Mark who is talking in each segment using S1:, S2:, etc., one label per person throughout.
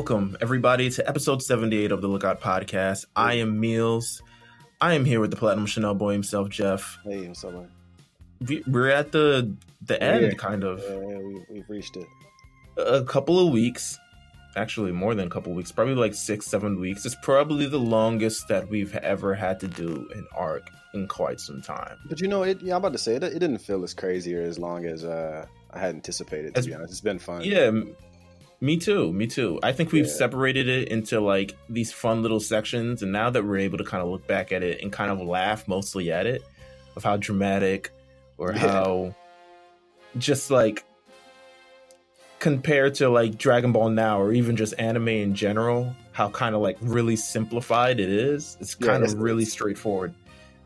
S1: welcome everybody to episode 78 of the Lookout Podcast. I am Meelz. I am here with the Platinum Chanel boy himself, Jeff.
S2: Hey, what's up, man?
S1: We, we're at the the end, kind of.
S2: Yeah, yeah, we, we've reached it.
S1: A couple of weeks, actually more than a couple of weeks, probably like six, seven weeks. It's probably the longest that we've ever had to do an arc in quite some time.
S2: But you know, it, yeah, I'm about to say it. It didn't feel as crazy or as long as uh, I had anticipated. To
S1: As-
S2: be honest, it's been fun.
S1: Yeah, me too. Me too. I think we've
S2: Yeah.
S1: separated it into like these fun little sections, and now that we're able to kind of look back at it and kind of laugh mostly at it, of how dramatic or
S2: Yeah.
S1: how just like compared to like Dragon Ball now or even just anime in general, how kind of like really simplified it is. It's kind
S2: it's-
S1: of really straightforward.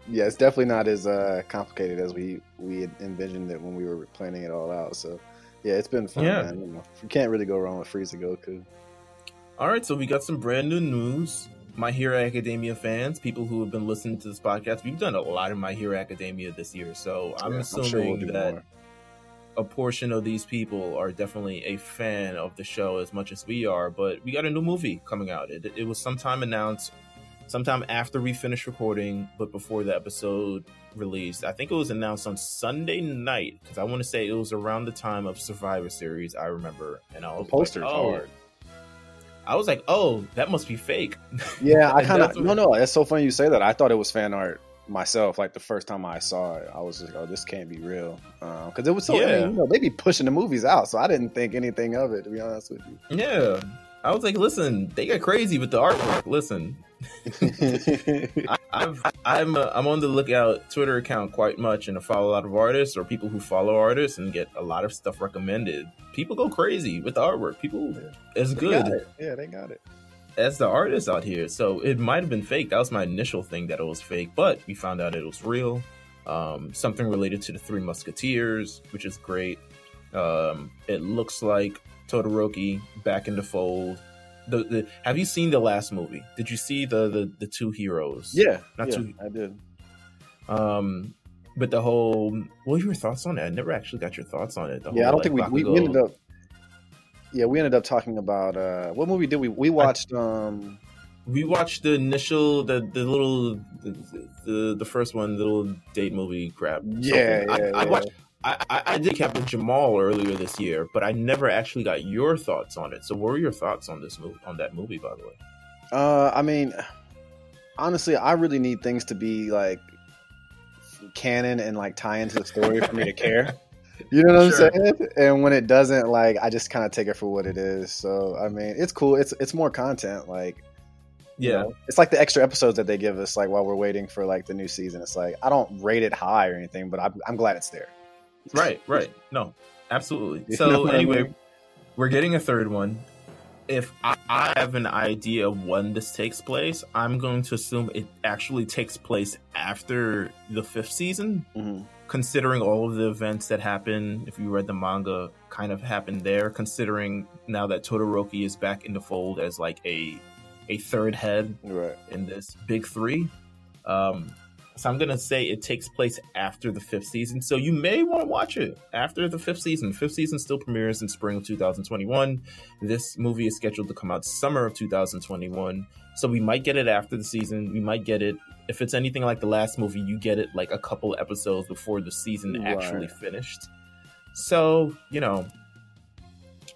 S2: yeah, it's definitely not as uh, complicated as we we had envisioned it when we were planning it all out. So, yeah, it's been fun.
S1: Yeah.
S2: man. You know, you can't really go wrong with Frieza Goku.
S1: All right, so we got some brand new news. My Hero Academia fans, people who have been listening to this podcast, we've done a lot of My Hero Academia this year. So I'm
S2: Yeah,
S1: assuming
S2: sure we'll
S1: that
S2: more.
S1: a portion of these people are definitely a fan of the show as much as we are. But we got a new movie coming out. It, it was sometime announced, sometime after we finished recording, but before the episode released. I think it was announced on Sunday night because I want to say it was around the time of Survivor Series. I remember, and I
S2: The
S1: was
S2: poster's
S1: like, oh.
S2: hard.
S1: I was like, oh, that must be fake.
S2: Yeah, I kind of no, no. It's so funny you say that. I thought it was fan art myself. Like the first time I saw it, I was just, oh, this can't be real, uh, because it was so. I
S1: Yeah.
S2: mean, you know, they be pushing the movies out, so I didn't think anything of it. To be honest with you.
S1: Yeah. I was like, listen, they got crazy with the artwork. Listen. I, I've, I'm uh, I'm on the lookout Twitter account quite much, and I follow a lot of artists or people who follow artists and get a lot of stuff recommended. People go crazy with the artwork. People it's
S2: They
S1: good
S2: it. Yeah, they got it.
S1: as the artists out here. So it might have been fake. That was my initial thing that it was fake, but we found out it was real. Um, something related to the Three Musketeers, which is great. Um, it looks like Todoroki back in the fold. The, the have you seen the last movie? Did you see the the, the two heroes?
S2: Yeah,
S1: Not
S2: yeah,
S1: too-
S2: I did.
S1: Um, but the whole what were your thoughts on it? I never actually got your thoughts on it. The
S2: Yeah, I don't think we,
S1: like,
S2: we, ended up. Yeah, we ended up talking about uh what movie did we we watched? um
S1: we watched the initial the the little the the, the first one little date movie crap.
S2: Yeah, yeah,
S1: I, I
S2: yeah.
S1: watched. I, I did Captain Jamal earlier this year, but I never actually got your thoughts on it. So, what were your thoughts on this movie? On that movie, by the way?
S2: Uh, I mean, honestly, I really need things to be like canon and like tie into the story for me to care. You know what
S1: Sure.
S2: I'm saying? And when it doesn't, like, I just kind of take it for what it is. So, I mean, it's cool. It's it's more content. Like, you
S1: Yeah,
S2: know, it's like the extra episodes that they give us, like while we're waiting for like the new season. It's like I don't rate it high or anything, but I'm, I'm glad it's there.
S1: Right, right. No, absolutely. So,
S2: I
S1: anyway,
S2: mean?
S1: we're getting a third one. If I, I have an idea of when this takes place, I'm going to assume it actually takes place after the fifth season.
S2: Mhm.
S1: considering all of the events that happen, if you read the manga, kind of happened there. Considering now that Todoroki is back in the fold as like a a third head
S2: Right.
S1: in this big three, um, so I'm gonna say it takes place after the fifth season. So you may want to watch it after the fifth season. Fifth season still premieres in spring of 2021. This movie is scheduled to come out summer of 2021. So we might get it after the season. We might get it if it's anything like the last movie. You get it like a couple episodes before the season actually finished. So you know.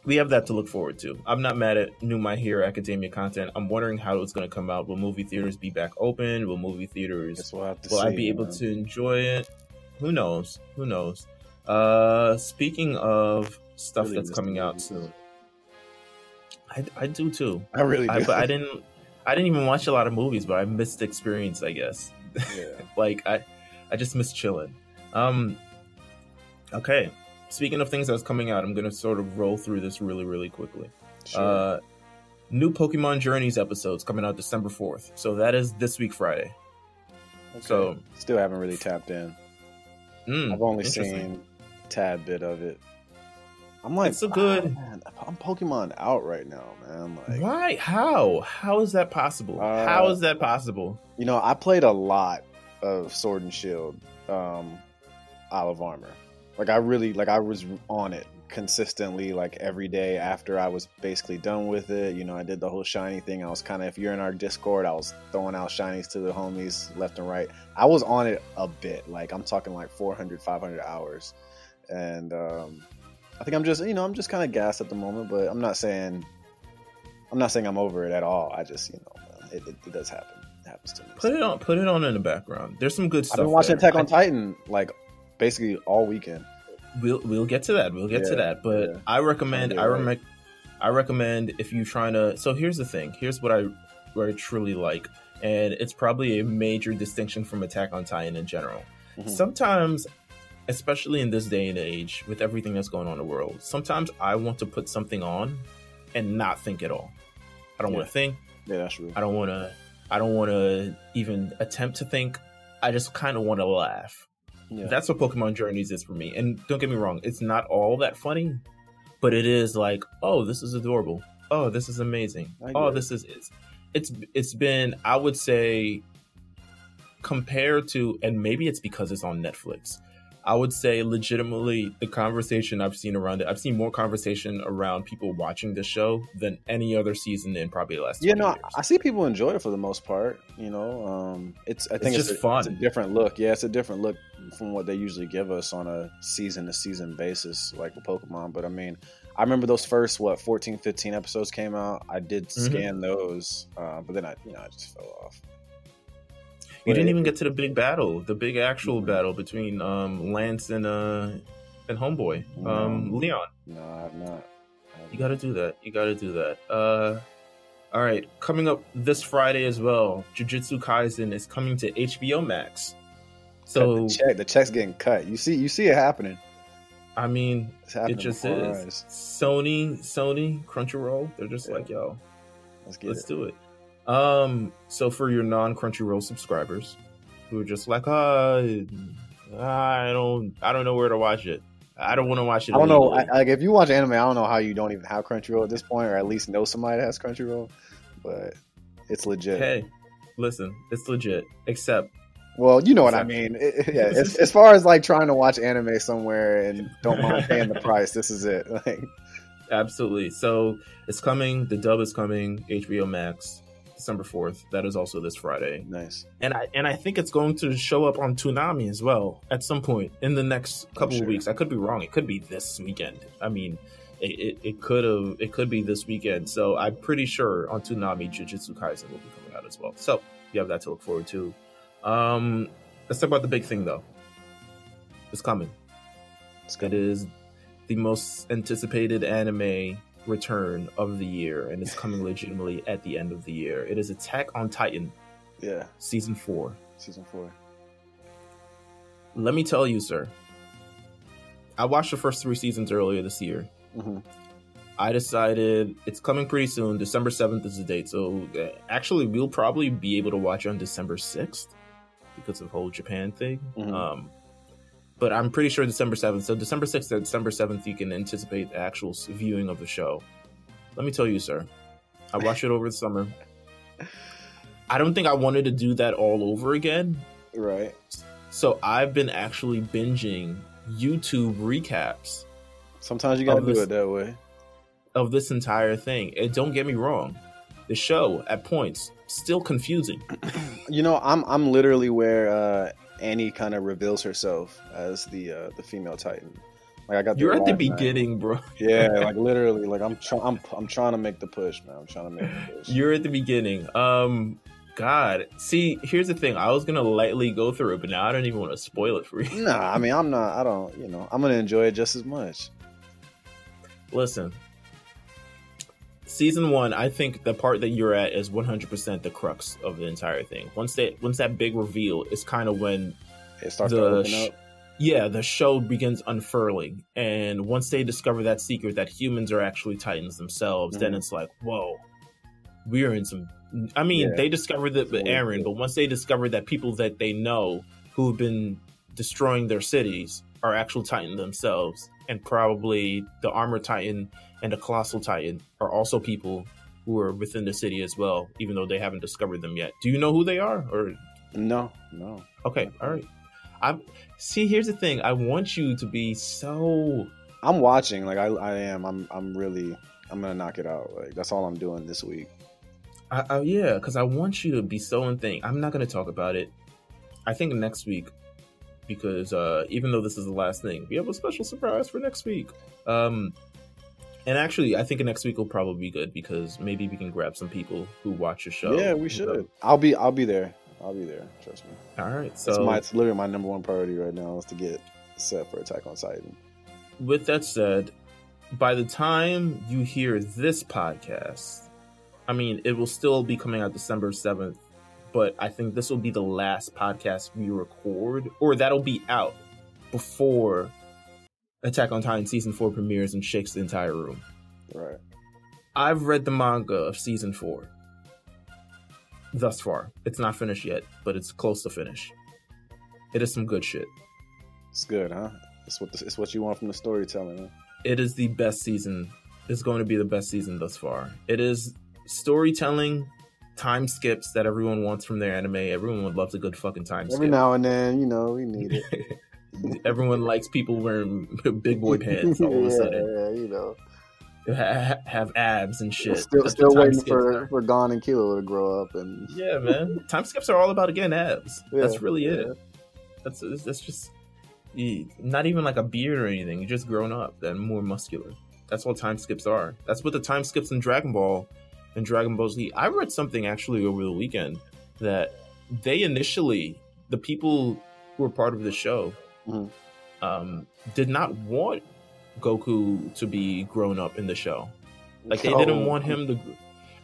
S1: We have that to look forward to. I'm not mad at new My Hero Academia content. I'm wondering how it's going to come out. Will movie theaters be back open? Will movie theaters
S2: we'll
S1: will I
S2: see,
S1: be able to enjoy it? Who knows? Who knows? Uh, speaking of stuff
S2: Really
S1: that's coming out soon, I, I do too.
S2: I really do.
S1: I, but I didn't. I didn't even watch a lot of movies, but I missed the experience. I guess.
S2: yeah.
S1: like I, I just miss chilling. Um. Okay. Speaking of things that's coming out, I'm gonna sort of roll through this really, really quickly.
S2: Sure.
S1: Uh, new Pokemon Journeys episodes coming out December 4th. So that is this week Friday.
S2: Okay.
S1: so-
S2: still haven't really tapped in.
S1: Mm,
S2: I've only seen a tad bit of it. I'm like,
S1: It's so good.
S2: "Ah, man, I'm Pokemon out right now, man. Like,
S1: Why? How? How is that possible?
S2: Uh,
S1: How is that possible?
S2: you know, I played a lot of Sword and Shield, um, Isle of Armor. Like, I really, like, I was on it consistently like every day after I was basically done with it. You know, I did the whole shiny thing. I was kind of if you're in our Discord, I was throwing out shinies to the homies left and right. I was on it a bit. Like I'm talking like 400, 500 hours. And um I think I'm just, you know, I'm just kind of gassed at the moment, but I'm not saying I'm not saying I'm over it at all. I just, you know, it, it, it does happen. It happens to me.
S1: Put it on. Put it on in the background. There's some good stuff.
S2: I've been watching
S1: there.
S2: Attack on Titan like basically all weekend.
S1: We'll we'll get to that. We'll get to that. But
S2: yeah.
S1: I recommend. I
S2: good,
S1: recommend. I recommend if you're trying to. So here's the thing. Here's what I what I truly like, and it's probably a major distinction from Attack on Titan in general.
S2: Mhm.
S1: Sometimes, especially in this day and age, with everything that's going on in the world, sometimes I want to put something on and not think at all. I don't want to think.
S2: Yeah, that's true.
S1: I don't want to. I don't want to even attempt to think. I just kind of want to laugh.
S2: Yeah.
S1: That's what Pokemon Journeys is for me. And don't get me wrong, it's not all that funny, but it is like, oh, this is adorable. Oh, this is amazing. Oh, this is it's it's it's been I would say compared to and maybe it's because it's on Netflix. I would say legitimately the conversation I've seen around it. I've seen more conversation around people watching the show than any other season in probably the last.
S2: Yeah,
S1: 20
S2: no,
S1: years.
S2: I see people enjoy it for the most part. You know, um, it's I think
S1: just
S2: it's, a,
S1: fun.
S2: It's a different look. Yeah, it's a different look from what they usually give us on a season to season basis, like with Pokemon. But I mean, I remember those first what 14, 15 episodes came out. I did
S1: Mhm.
S2: scan those, uh, but then I, you know, I just fell off.
S1: You didn't even get to the big battle, the big actual
S2: Mhm.
S1: battle between um, Lance and uh, and Homeboy, um, Leon.
S2: No, I have not. I have
S1: You got to do that. You got to do that. Uh, all right, coming up this Friday as well, Jujutsu Kaisen is coming to HBO Max. So
S2: the check, the check's getting cut. You see, you see it happening.
S1: I mean,
S2: happening.
S1: it just is. Sony, Sony, Crunchyroll, they're just
S2: Yeah.
S1: like, yo,
S2: Let's get
S1: let's
S2: it.
S1: do it. Um, so for your non Crunchyroll subscribers who are just like, uh, I don't, I don't know where to watch it. I don't want to watch it.
S2: I don't know. I, like if you watch anime, I don't know how you don't even have Crunchyroll at this point, or at least know somebody that has Crunchyroll. But it's legit.
S1: hey, listen, it's legit. Except
S2: Well, you know what I mean. It- yeah, as, as far as like trying to watch anime somewhere and don't mind paying the price, this is it. Like,
S1: Absolutely. So it's coming. The dub is coming. HBO Max, December fourth. That is also this Friday,
S2: nice.
S1: and I and I think it's going to show up on Toonami as well at some point in the next couple
S2: sure.
S1: of weeks. I could be wrong. It could be this weekend. I mean, it, it, it could have. It could be this weekend. So I'm pretty sure on Toonami, Jujutsu Kaisen will be coming out as well. So you have that to look forward to. Um, let's talk about the big thing though. It's coming.
S2: It's
S1: It
S2: good.
S1: is the most anticipated anime return of the year, and it's coming legitimately at the end of the year. It is Attack on Titan,
S2: Yeah,
S1: season four.
S2: season four.
S1: Let me tell you, sir. I watched the first three seasons earlier this year.
S2: hmm
S1: I decided it's coming pretty soon. December 7th is the date. So uh, actually, we'll probably be able to watch on December 6th because of the whole Japan thing.
S2: Mhm.
S1: Um, but I'm pretty sure December 7th. So December 6th and December 7th, you can anticipate the actual viewing of the show. Let me tell you, sir. I watched it over the summer. I don't think I wanted to do that all over again.
S2: Right.
S1: So I've been actually binging YouTube recaps
S2: Sometimes you gotta do
S1: this-
S2: it that way.
S1: of this entire thing. And don't get me wrong, the show at points still confusing.
S2: You know, I'm I'm literally where uh, Annie kind of reveals herself as the uh, the female Titan. Like I got.
S1: You're at the beginning, bro.
S2: Yeah, like literally, like I'm trying. I'm I'm trying to make the push, man. I'm trying to make the push.
S1: You're at the beginning. Um, God, see, here's the thing. I was gonna lightly go through it, but now I don't even want to spoil it for you.
S2: Nah, I mean, I'm not. I don't. You know, I'm gonna enjoy it just as much.
S1: Listen, season one, I think the part that you're at is 100% the crux of the entire thing. Once that once that big reveal is kind of when
S2: It starts
S1: The
S2: to open up.
S1: yeah, the show begins unfurling. And once they discover that secret that humans are actually Titans themselves, then
S2: Mhm.
S1: it's like, whoa, we're in some. I mean,
S2: Yeah.
S1: they discovered that with
S2: Eren,
S1: but once they discovered that people that they know who have been destroying their cities are actual Titan themselves, and probably the Armor Titan and the Colossal Titan are also people who are within the city as well, even though they haven't discovered them yet. Do you know who they are? Or
S2: No, no.
S1: Okay, all right. I'm see. Here's the thing. I want you to be so
S2: I'm watching. Like I, I am. I'm, I'm really. I'm gonna knock it out. Like that's all I'm doing this week.
S1: I, I, yeah, because I want you to be so in thing. I'm not to talk about it. I think next week, because uh, even though this is the last thing, we have a special surprise for next week. Um, and actually, I think next week will probably be good because maybe we can grab some people who watch the show.
S2: Yeah, we should. I'll be. I'll be there. I'll be there. Trust me.
S1: All right. So
S2: it's, my, it's literally my number one priority right now is to get set for Attack on Titan.
S1: With that said, by the time you hear this podcast, I mean, it will still be coming out December 7th, but I think this will be the last podcast we record, or that'll be out before Attack on Titan season 4 premieres and shakes the entire room.
S2: Right.
S1: I've read the manga of season 4 thus far. It's not finished yet, but it's close to finish. It is some good shit.
S2: It's good, huh? It's what the, it's what you want from the storytelling. Huh?
S1: It is the best season. It's going to be the best season thus far. It is storytelling, time skips that everyone wants from their anime. Everyone would love a good fucking time
S2: Every skip. now and then, you know, we need it.
S1: everyone likes people wearing big boy pants all
S2: yeah,
S1: of a sudden.
S2: Yeah, you know.
S1: Ha- have abs and shit.
S2: Still, still waiting for, for Gon and Killua to grow up and
S1: yeah, man. Time skips are all about again abs. Yeah, that's really yeah. it. That's that's just not even like a beard or anything. You're just grown up and more muscular. That's what time skips are. That's what the time skips in Dragon Ball and Dragon Ball Z. I read something actually over the weekend that they initially, the people who were part of the show, mm-hmm. um, did not want Goku to be grown up in the show. Like they oh. didn't want him to.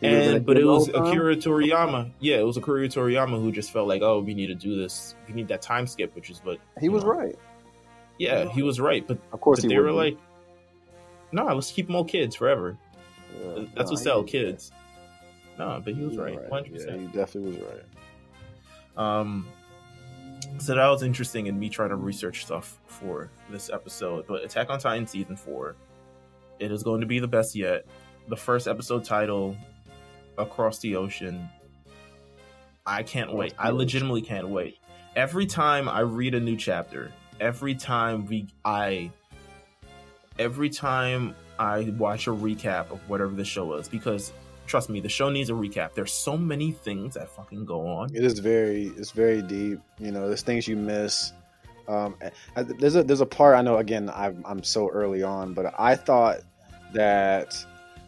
S1: And but it was Akira Toriyama. Yeah, it was Akira Toriyama who just felt like, oh, we need to do this. We need that time skip, which is what
S2: he was know. right.
S1: Yeah, he was right. But
S2: of course,
S1: but they were be. like, no, let's keep them all kids forever. Yeah, That's no, what sell kids. No, but he was, he was right.
S2: Hundred percent. Yeah, he definitely was right.
S1: Um, so that was interesting in me trying to research stuff for this episode. But Attack on Titan season four, it is going to be the best yet. The first episode title, Across the Ocean. I can't wait. I legitimately can't wait. Every time I read a new chapter, every time we I every time I watch a recap of whatever the show is, because trust me, the show needs a recap. There's so many things that fucking go on.
S2: It is very, it's very deep. You know, there's things you miss. Um, there's a there's a part I know. Again, I'm I'm so early on, but I thought that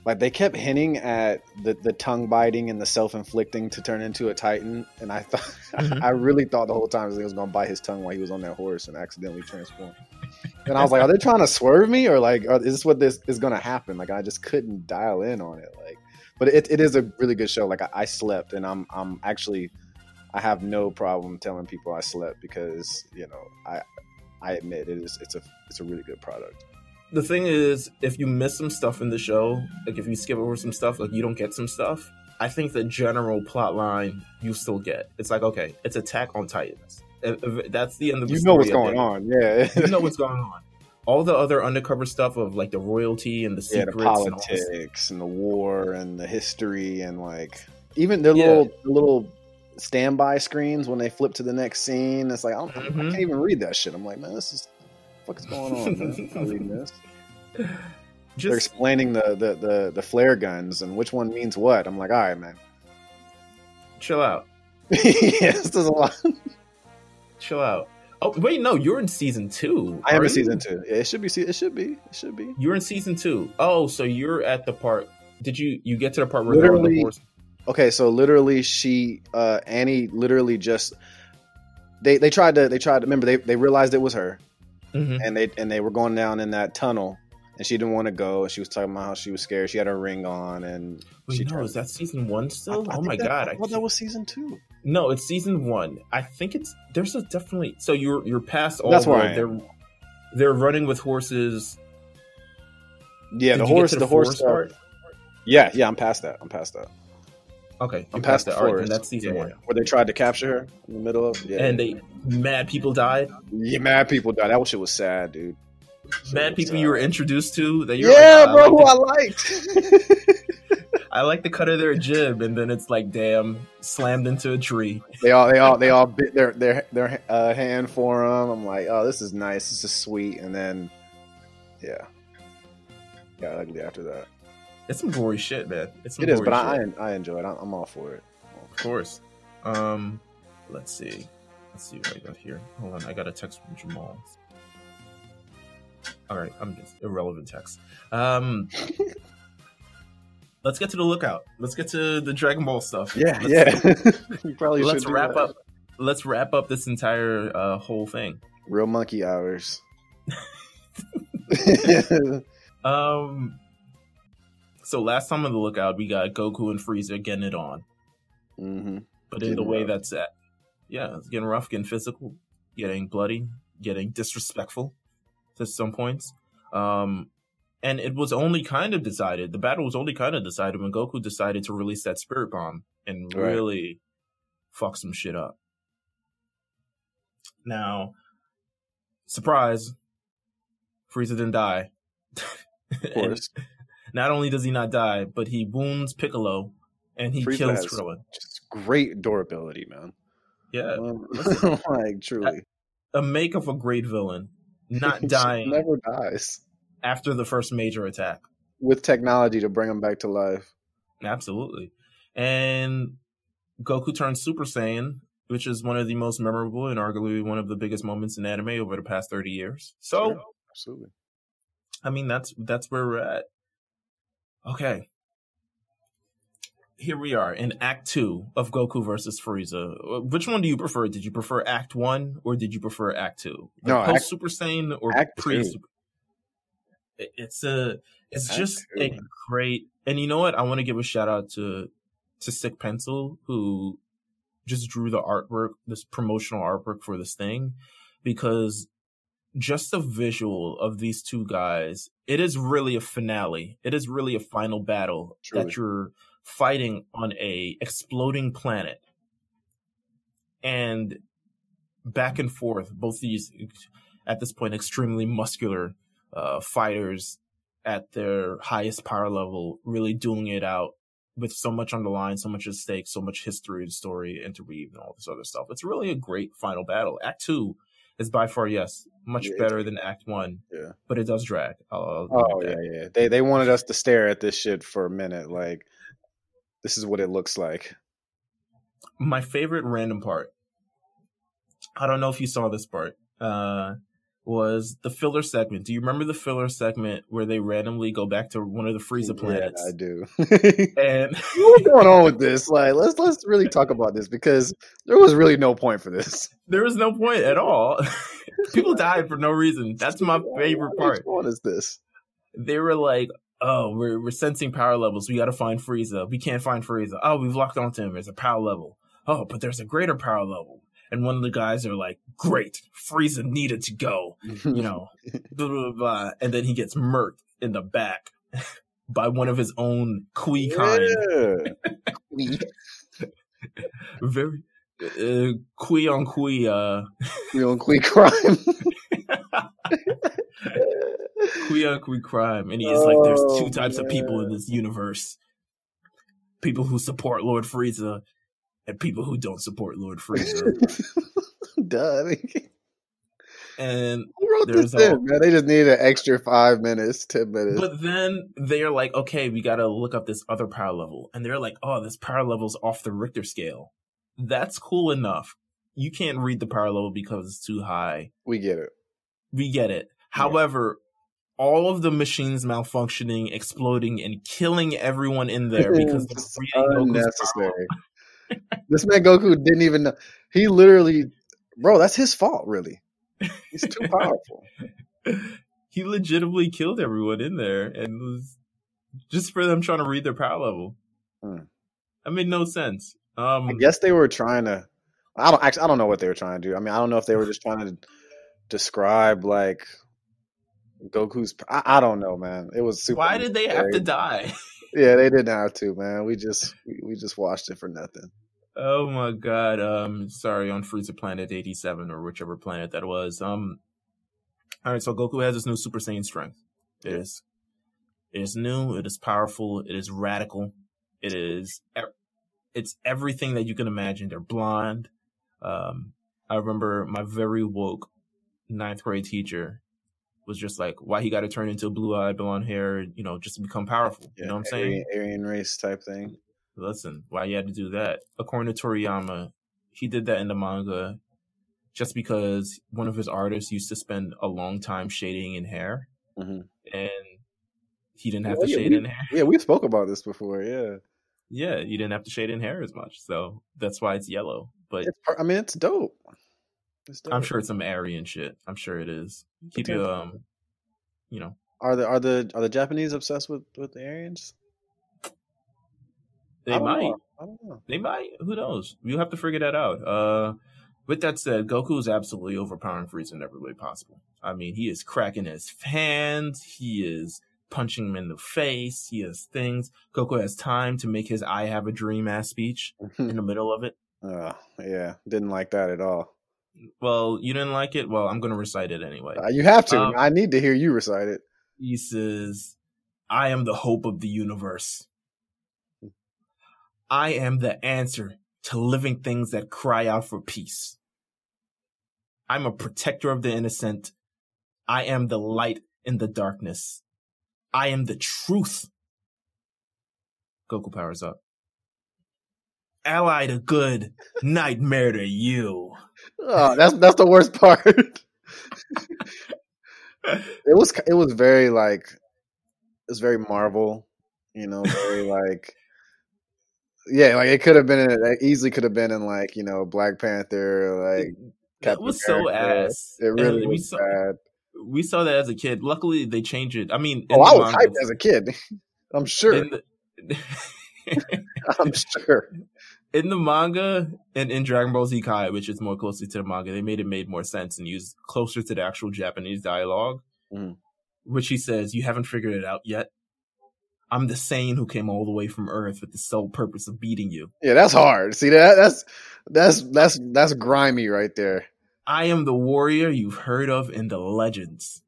S2: like they kept hinting at the the tongue biting and the self inflicting to turn into a titan, and I thought mm-hmm. I really thought the whole time he was going to bite his tongue while he was on that horse and accidentally transform. And I was like, are they trying to swerve me or like is this what this is going to happen? Like I just couldn't dial in on it. Like but it, it is a really good show. Like I, I, slept, and I'm I'm actually I have no problem telling people I slept because you know I I admit it is it's a it's a really good product.
S1: The thing is, if you miss some stuff in the show, like if you skip over some stuff, like you don't get some stuff. I think the general plot line you still get. It's like okay, it's Attack on Titans. That's the end of the
S2: you know what's going on. Yeah,
S1: you know what's going on all the other undercover stuff of like the royalty and the secrets,
S2: yeah, the politics and, and, the war and the history and like even their yeah. little little standby screens when they flip to the next scene. It's like I, mm-hmm. I can't even read that shit. I'm like, man, this is what's going on. Man? I'm reading this. Just, They're explaining the, the the the flare guns and which one means what. I'm like, all right, man,
S1: chill out.
S2: yes, there's a lot.
S1: chill out. Oh wait, no, you're in season two.
S2: I am in season two. Yeah, it should be. It should be. It should be.
S1: You're in season two. Oh, so you're at the part. Did you you get to the part where literally?
S2: Okay, so literally, she uh Annie literally just they they tried to they tried to remember they they realized it was her, mm-hmm. and they and they were going down in that tunnel, and she didn't want to go. And She was talking about how she was scared. She had her ring on, and
S1: Wait,
S2: she.
S1: No, is that season one still? I, I oh my
S2: that,
S1: god!
S2: I thought that was season two.
S1: No, it's season one. I think it's there's a definitely so you're you're past all
S2: That's why
S1: they're they're running with horses.
S2: Yeah, Did the horse the, the horse part. Yeah, yeah, I'm past that. I'm past that.
S1: Okay,
S2: I'm past, past that.
S1: Right, that's season yeah, one.
S2: Where they tried to capture her in the middle of
S1: yeah. And they mad people died.
S2: Yeah, mad people died. That shit was sad, dude.
S1: Shit mad people you were introduced to that you're
S2: Yeah, like, bro, who I liked.
S1: I like the cut of their jib, and then it's like, damn, slammed into a tree.
S2: They all, they all, they all bit their their their uh, hand for them. I'm like, oh, this is nice. This is sweet. And then, yeah, got ugly after that.
S1: It's some gory shit, man. It's
S2: It is, but I,
S1: shit.
S2: I I enjoy it. I'm, I'm all for it.
S1: Of course. Um, let's see. Let's see what I got here. Hold on, I got a text from Jamal. All right, I'm just irrelevant text. Um, let's get to the lookout. Let's get to the Dragon Ball stuff.
S2: Yeah,
S1: Let's-
S2: yeah. you probably
S1: Let's
S2: should
S1: wrap up. Let's wrap up this entire uh, whole thing.
S2: Real monkey hours.
S1: Um, so last time on the lookout, we got Goku and Frieza getting it on,
S2: hmm
S1: but in the way
S2: rough.
S1: that's at. Yeah, it's getting rough, getting physical, getting bloody, getting disrespectful to some points. Um, and it was only kind of decided. The battle was only kind of decided when Goku decided to release that spirit bomb and
S2: Right.
S1: really fuck some shit up. Now, surprise, Frieza didn't die.
S2: Of course.
S1: not only does he not die, but he wounds Piccolo and he
S2: Frieza
S1: kills Krillin.
S2: Just great durability, man.
S1: Yeah,
S2: Um, like truly,
S1: a make of a great villain, not dying
S2: never dies
S1: after the first major attack.
S2: with technology to bring him back to life.
S1: Absolutely. And Goku turns Super Saiyan, which is one of the most memorable and arguably one of the biggest moments in anime over the past 30 years. So,
S2: Sure. Absolutely.
S1: I mean, that's that's where we're at. Okay. Here we are in Act 2 of Goku versus Frieza. Uh, Which one do you prefer? Did you prefer Act 1 or did you prefer Act 2? The
S2: No,
S1: post Super Saiyan or pre
S2: two.
S1: Super It's a it's
S2: Act
S1: just
S2: two.
S1: a great and you know what? I want to give a shout out to to Sick Pencil who just drew the artwork, this promotional artwork for this thing because just the visual of these two guys, it is really a finale. It is really a final battle
S2: Truly.
S1: that you're fighting on a exploding planet. And back and forth, both these at this point extremely muscular uh, fighters at their highest power level, really dueling it out with so much on the line, so much at stake, so much history and story interweaved, and all this other stuff. It's really a great final battle. Act two is by far, yes, much
S2: Yeah,
S1: better than Act one,
S2: Yeah.
S1: but it does drag. I'll, I'll
S2: Oh yeah, yeah. They they wanted us to stare at this shit for a minute. Like, this is what it looks like.
S1: My favorite random part. I don't know if you saw this part. Uh, was the filler segment. Do you remember the filler segment where they randomly go back to one of the Frieza planets?
S2: Yeah, I do.
S1: and
S2: What's going on with this? Like, let's let's really talk about this because there was really no point for this.
S1: there was no point at all. People died for no reason. That's my favorite part.
S2: What is this?
S1: They were like, "Oh, we're we're sensing power levels. We got to find Frieza. We can't find Frieza. Oh, we've locked onto him. There's a power level. Oh, but there's a greater power level." And one of the guys are like, "Great, Frieza needed to go." You know, blah blah blah. And then he gets murked in the back by one of his own Kui kind.
S2: Yeah.
S1: Very uh, Kui on Kui. Uh,
S2: on quick crime.
S1: Kui on Kui crime, and he's like, "There's two types of people in this universe: people who support Lord Frieza, and people who don't support Lord Frieza."
S2: Duh. I mean,
S1: and
S2: who wrote this in, man? They just needed an extra five minutes, ten minutes.
S1: but then they're like, "Okay, we got to look up this other power level," and they're like, "Oh, this power level's off the Richter scale." That's cool enough. You can't read the power level because it's too high.
S2: we get it.
S1: We get it.
S2: Yeah.
S1: However, all of the machines malfunctioning, exploding, and killing everyone in there because
S2: It's
S1: reading Goku's power
S2: unnecessary. this man Goku didn't even know. He literally, bro, that's his fault. Really, he's too powerful.
S1: he legitimately killed everyone in there and was just for them trying to read their power level.
S2: Hmm.
S1: That made no sense. Um,
S2: I guess they were trying to. I don't actually. I don't know what they were trying to do. I mean, I don't know if they were just trying to describe like Goku's. I, I don't know, man. It was super.
S1: why did they have to die?
S2: Yeah, they didn't have to, man. We just we, we just watched it for nothing.
S1: Oh my god. Um, sorry, on Frieza Planet 87 or whichever planet that was. Um, all right, so Goku has his new Super Saiyan strength. It is, it is new. It is powerful. It is radical. It is, it's everything that you can imagine. They're blonde. Um, I remember my very woke ninth grade teacher was just like why he got to turn into a blue eyed blonde hair, you know, just to become powerful.
S2: Yeah,
S1: you know what I'm saying?
S2: Aryan, race type thing.
S1: Listen, why you had to do that? According to Toriyama, he did that in the manga just because one of his artists used to spend a long time shading in hair,
S2: hmm
S1: and he didn't have
S2: Well,
S1: to
S2: yeah,
S1: shade
S2: we-
S1: in hair.
S2: Yeah, we spoke about this before. Yeah,
S1: Yeah, you didn't have to shade in hair as much, so that's why it's yellow. But
S2: it's, I mean, it's dope. It's dope.
S1: I'm sure it's some Aryan shit. I'm sure it is. Keep your um, you know,
S2: Are the are the are the Japanese obsessed with with the Aryans?
S1: they might.
S2: know. I don't know.
S1: They might. Who knows? We'll have to figure that out. Uh, with that said, Goku is absolutely overpowering Frieza in every way possible. I mean, he is cracking his fans. He is punching him in the face. He has things. Goku has time to make his "I have a dream" ass speech in the middle of it.
S2: Uh, yeah, didn't like that at all.
S1: Well, you didn't like it. Well, I'm gonna recite it anyway.
S2: Uh, you have to.
S1: Um,
S2: I need to hear you recite it.
S1: He says, "I am the hope of the universe. I am the answer to living things that cry out for peace. I'm a protector of the innocent. I am the light in the darkness. I am the truth. Goku powers up. Ally to good, nightmare to you.
S2: Oh, that's that's the worst part. it was it was very like it was very Marvel, you know, very like yeah, like it could have been in, it easily could have been in like you know Black Panther, like
S1: that
S2: Captain
S1: was so ass.
S2: It really
S1: And
S2: was
S1: saw,
S2: bad.
S1: We saw that as a kid. Luckily, they changed it. I mean,
S2: Oh, I was
S1: manga-
S2: hyped as a kid. I'm sure.
S1: the,
S2: I'm sure.
S1: in the manga and in Dragon Ball Z Kai, which is more closely to the manga, they made it made more sense and used closer to the actual Japanese dialogue,
S2: Mhm.
S1: which he says, "You haven't figured it out yet. I'm the Saiyan who came all the way from Earth with the sole purpose of beating you.
S2: Yeah, that's hard. See that? That's that's that's that's grimy right there.
S1: I am the warrior you've heard of in the legends,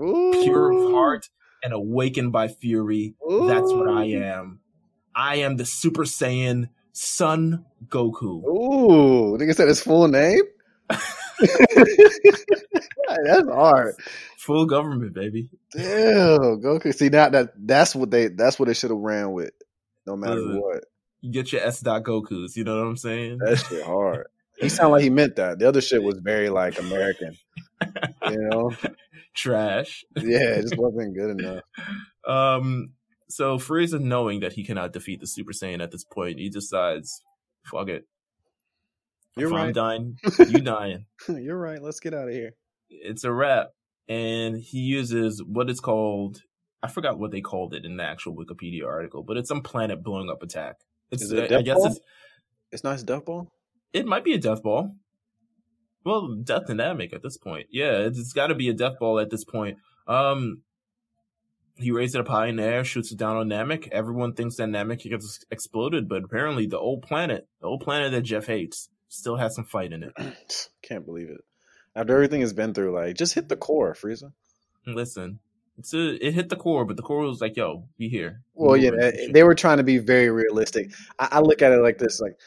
S2: Ooh.
S1: pure of heart and awakened by fury. That's what I am. I am the Super Saiyan Son Goku."
S2: Ooh, nigga said his full name. that's hard.
S1: Full government, baby.
S2: Damn, Goku. See now that that's what they that's what they should have ran with, no matter
S1: Listen.
S2: what.
S1: You get your S. Dot Gokus. You know what I'm saying?
S2: That shit hard. He sounded like he meant that. The other shit was very like American. You know?
S1: Trash.
S2: Yeah, it just wasn't good enough.
S1: Um. So Frieza, knowing that he cannot defeat the Super Saiyan at this point, he decides, "Fuck it.
S2: You're
S1: if I'm dying, you dying.
S2: You're right. Let's get out of here.
S1: It's a wrap." And he uses what is called. I forgot what they called it in the actual Wikipedia article, but it's some planet blowing up attack. It's,
S2: Is it a
S1: I
S2: death
S1: guess
S2: ball?
S1: it's
S2: It's not his duck ball.
S1: It might be a death ball. Well, death dynamic at this point. Yeah, it's, it's got to be a death ball at this point. Um, he raised it up high in the air, shoots it down on Namek. Everyone thinks that Namek gets exploded, but apparently the old planet, the old planet that Jeff hates, still has some fight in it.
S2: Can't believe it. After everything has been through, like just hit the core, Frieza.
S1: Listen, it's a, it hit the core, but the core was like, "Yo, be here."
S2: Well, yeah, they were trying to be very realistic. I, I look at it like this: like,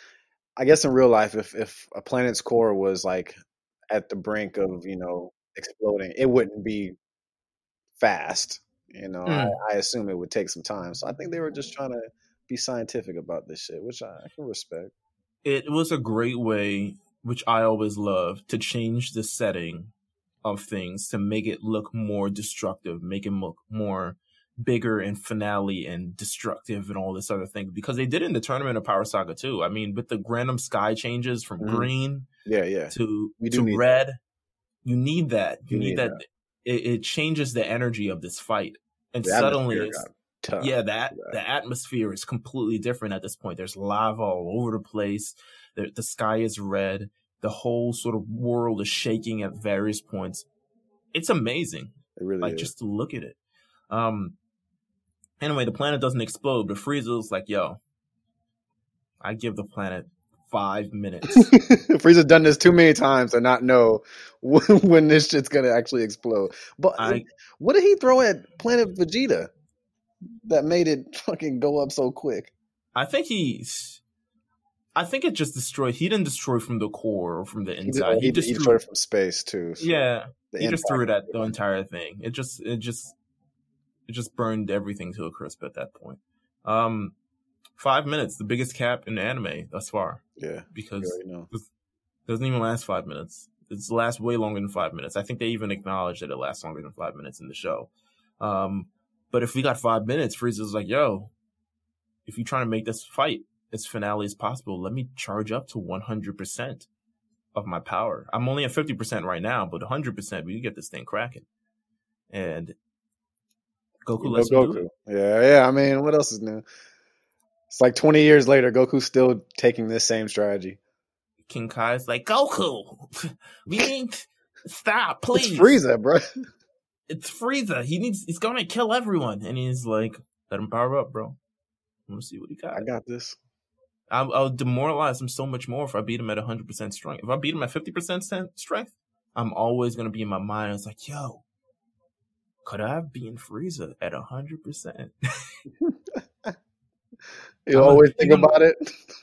S2: I guess in real life, if if a planet's core was like at the brink of you know exploding, it wouldn't be fast. You know, I,
S1: Mm.
S2: I assume it would take some time. So I think they were just trying to be scientific about this shit, which I, I can respect.
S1: it was a great way, which I always love, to change the setting of things to make it look more destructive, make it look more bigger and finale and destructive and all this other thing. Because they did it in the tournament of Power Saga too. I mean, with the random sky changes from
S2: Mhm.
S1: green
S2: Yeah, yeah.
S1: to to red, you need that. You,
S2: You
S1: need,
S2: need
S1: that. It, it changes the energy of this fight, and
S2: The
S1: suddenly
S2: tough.
S1: yeah that
S2: Yeah.
S1: the atmosphere is completely different at this point there's lava all over the place the, the sky is red the whole sort of world is shaking at various points it's amazing
S2: it really
S1: like
S2: is.
S1: just to look at it um anyway the planet doesn't explode but frieza's like yo i give the planet five minutes
S2: Frieza's done this too many times to not know when, when this shit's gonna actually explode. But
S1: i
S2: what did he throw at Planet Vegeta that made it fucking go up so quick?
S1: i think he's. I think it just destroyed. He didn't destroy from the core or from the inside.
S2: he,
S1: He,
S2: he
S1: destroyed.
S2: destroyed from space too. so
S1: yeah, he just threw it at the entire thing. It just, it just, it just burned everything to a crisp at that point. Um, five minutes, the biggest cap in anime thus far,
S2: Yeah,
S1: because
S2: you already know.
S1: it doesn't even last five minutes. It's lasts way longer than five minutes. I think they even acknowledge that it lasts longer than five minutes in the show. Um, but if we got five minutes, Frieza's like, "Yo, if you're trying to make this fight as finale as possible, let me charge up to 100% of my power. I'm only at 50% right now, but 100% we can get this thing cracking." And Goku
S2: You know
S1: him do
S2: Goku.
S1: it.
S2: Yeah, yeah. I mean, what else is new? It's like 20 years later, Goku's still taking this same strategy.
S1: King Kai's like, "Goku, we need stop, please."
S2: It's Frieza, bro.
S1: it's Frieza. He needs. He's gonna kill everyone, and he's like, "Let him power up, bro. I want to see what he got."
S2: I got this.
S1: I'll, I'll demoralize him so much more if I beat him at 100 percent strength. If I beat him at 50 percent strength, I'm always gonna be in my mind. It's like, yo, could I have beaten Frieza at 100 percent?
S2: You
S1: I'm
S2: always think
S1: even-
S2: about it.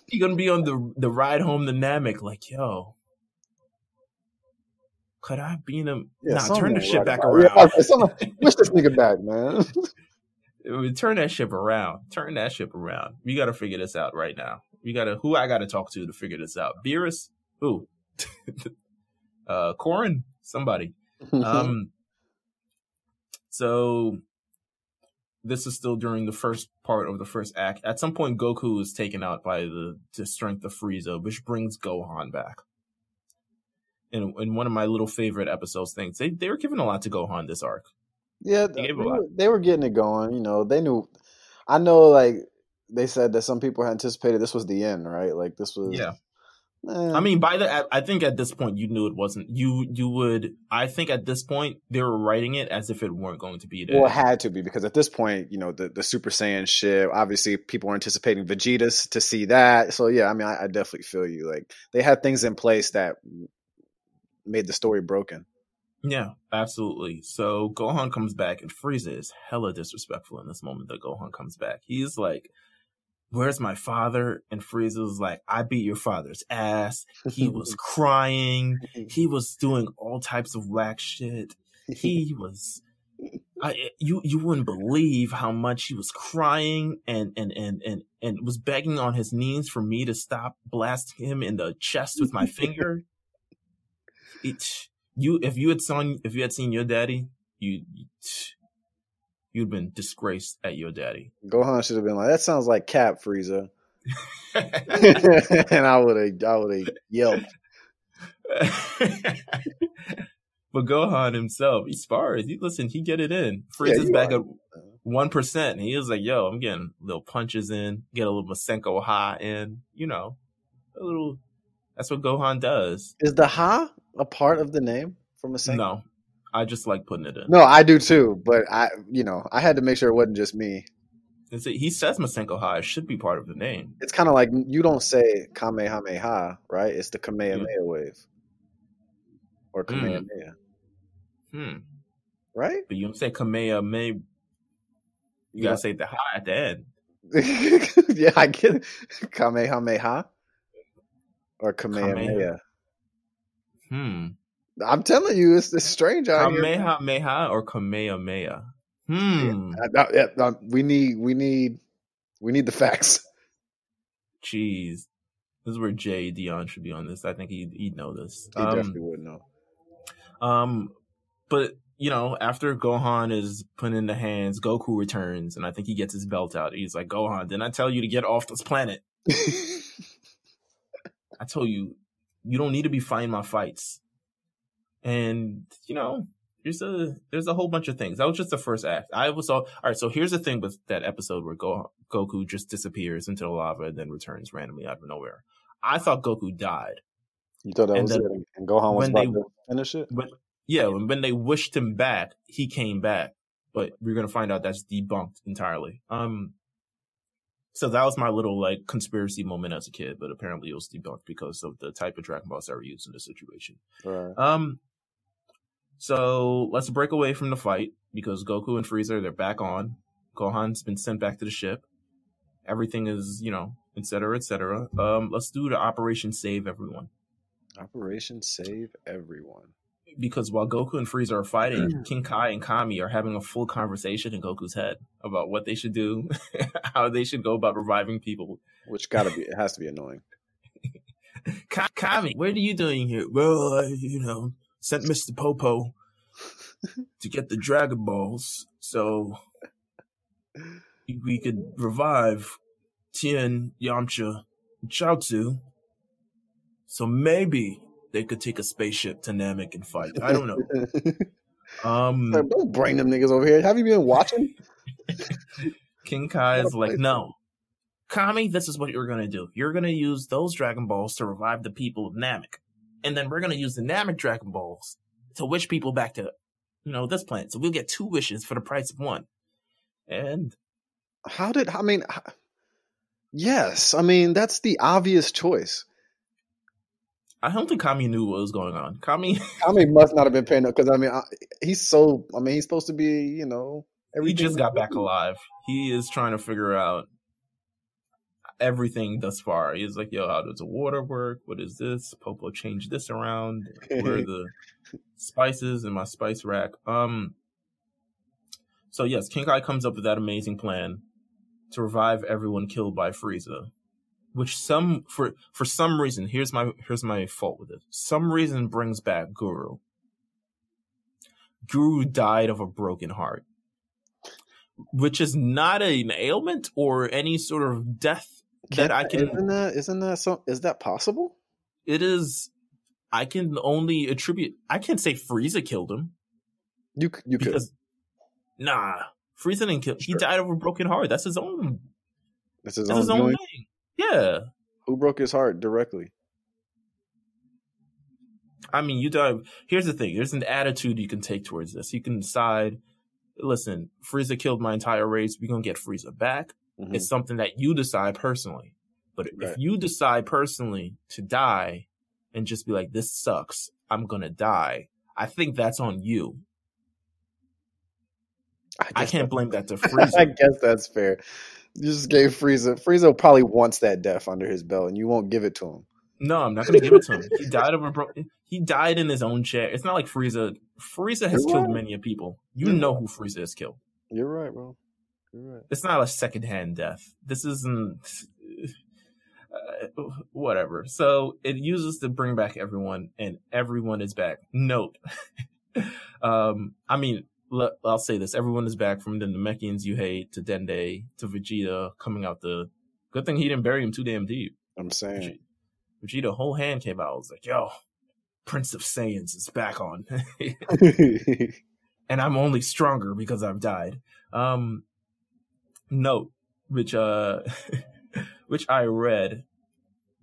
S1: You're gonna be on the the ride home the Namek, like, yo. Could I have beaten him?
S2: Yeah,
S1: nah, turn the shit back around.
S2: Yeah, okay, wish this nigga back, man.
S1: Turn that ship around. Turn that ship around. We got to figure this out right now. We got to who I got to talk to to figure this out. Beerus, who? uh, Korin, somebody. Um, so this is still during the first part of the first act. At some point, Goku is taken out by the, the strength of Frieza, which brings Gohan back. In, in one of my little favorite episodes things, they, they were giving a lot to Gohan this arc.
S2: yeah,
S1: He
S2: they
S1: gave a lot.
S2: were, they were getting it going. You know, they knew. I know, like they said that some people had anticipated this was the end, right? Like this was.
S1: Yeah.
S2: Eh,
S1: I mean, by the, I- I think at this point you knew it wasn't. You, you would. I think at this point they were writing it as if it weren't going to be there.
S2: Well, it had to be because at this point, you know, the, the Super Saiyan shit. Obviously, people were anticipating Vegeta's to see that. So yeah, I mean, I, I definitely feel you. Like they had things in place that made the story broken.
S1: yeah, absolutely. So Gohan comes back and Frieza is hella disrespectful in this moment that Gohan comes back. He's like, "Where's my father?" And Frieza's like, "I beat your father's ass." He was crying. He was doing all types of whack shit. He was. I, you you wouldn't believe how much he was crying and and and and and was begging on his knees for me to stop blasting him in the chest with my finger. It, you if you had seen if you had seen your daddy, you you'd been disgraced at your daddy.
S2: Gohan should have been like, "That sounds like Cap Frieza," and I would have, I would have yelped.
S1: but Gohan himself, he spars. He listen, he get it in.
S2: Yeah,
S1: Frieza's
S2: you
S1: back
S2: are.
S1: at one percent. He was like, "Yo, I'm getting little punches in, get a little Masenko high in, you know, a little." That's what Gohan does.
S2: Is the Ha a part of the name from a second?
S1: No, I just like putting it in.
S2: No, I do too, but I, you know, I had to make sure it wasn't just me.
S1: It's, he says Masenko high it should be part of the name.
S2: It's kind of like you don't say Kamehameha, right? It's the Kamehameha wave or
S1: Mm.
S2: Kamehameha,
S1: Hmm.
S2: right?
S1: But you don't say Kamehameha. You
S2: Yeah.
S1: gotta say the high at the end.
S2: yeah, I get it. Kamehameha or Kamehameha.
S1: Hmm.
S2: I'm telling you, it's, it's strange out here.
S1: Kamehameha or Kamehameha? Hmm.
S2: Uh, yeah, uh, we need, we need, we need the facts.
S1: Jeez. This is where Jay Dion should be on this. I think he'd, he'd know this.
S2: He
S1: Um,
S2: definitely would know.
S1: Um, but you know, after Gohan is put in the hands, Goku returns, and I think he gets his belt out. He's like, "Gohan, didn't I tell you to get off this planet? I told you you don't need to be fighting my fights." And you know, there's a there's a whole bunch of things. That was just the first act. I was all all right. So here's the thing with that episode where Go, Goku just disappears into the lava and then returns randomly out of nowhere. I thought Goku died.
S2: you thought that
S1: and
S2: was
S1: then
S2: it, and Gohan was
S1: when
S2: about
S1: they-
S2: to finish it.
S1: But yeah, when, when they wished him back, he came back. But we're gonna find out that's debunked entirely. Um, so that was my little like conspiracy moment as a kid, but apparently it was debunked because of the type of Dragon Balls that were used in this situation.
S2: Right.
S1: Um, so let's break away from the fight because Goku and Frieza they're back on. Gohan's been sent back to the ship. Everything is you know etc., etc. Um, let's do the Operation Save Everyone.
S2: Operation Save Everyone.
S1: Because while Goku and Frieza are fighting. King Kai and Kami are having a full conversation in Goku's head about what they should do, how they should go about reviving people.
S2: Which gotta be it has to be annoying.
S1: Kami, what are you doing here? Well, I, you know, sent Mr. Popo to get the Dragon Balls so we could revive Tien, Yamcha, and Chaozu. So maybe they could take a spaceship to Namek and fight. I don't know. Um,
S2: Don't bring them niggas over here. Have you been watching?
S1: King Kai is like, no. Kami, this is what you're gonna do. You're gonna use those Dragon Balls to revive the people of Namek. And then we're gonna use the Namek Dragon Balls to wish people back to, you know, this planet. So we'll get two wishes for the price of one. And
S2: How did I mean? Yes, I mean that's the obvious choice.
S1: I don't think Kami knew what was going on. Kami,
S2: Kami must not have been paying up because I mean I, he's so. I mean, he's supposed to be. You know,
S1: he just got back alive. He is trying to figure out everything thus far. He's like, yo, how does the water work? What is this? Popo changed this around. Where are the spices in my spice rack? Um. So yes, King Kai comes up with that amazing plan to revive everyone killed by Frieza, which some for for some reason here's my here's my fault with it. Some reason brings back Guru. Guru died of a broken heart, which is not an ailment or any sort of death that I can.
S2: Isn't that isn't that so? Is that possible?
S1: It is. I can only attribute. I can't say Frieza killed him
S2: You you could.
S1: because nah, Frieza didn't kill. He died of a broken heart. That's his own.
S2: That's his
S1: That's
S2: own
S1: his own thing. Yeah.
S2: Who broke his heart directly?
S1: I mean, you die. Here's the thing. There's an attitude you can take towards this. You can decide. Listen, Frieza killed my entire race. We're gonna get Frieza back.
S2: Mhm.
S1: It's something that you decide personally. But if you decide personally to die and just be like, this sucks, I'm gonna die, I think that's on you. I
S2: guess
S1: can't blame that to Frieza.
S2: I guess that's fair. You just gave Frieza. Frieza probably wants that death under his belt, and you won't give it to him.
S1: no, I'm not gonna give it to him. He died of a bro- He died in his own chair. It's not like Frieza. Frieza has
S2: You're
S1: killed
S2: right.
S1: many people. You
S2: You're
S1: know who Frieza has killed.
S2: You're right, bro. Right.
S1: It's not a secondhand death. This isn't. Uh, whatever. So it uses to bring back everyone, and everyone is back. Note. um, I mean, l- I'll say this: everyone is back from the Namekians you hate to Dende to Vegeta coming out the. Good thing he didn't bury him too damn deep.
S2: I'm saying.
S1: Vegeta whole hand came out. I was like, "Yo, Prince of Saiyans is back on," and I'm only stronger because I've died. Um, note, which uh, which I read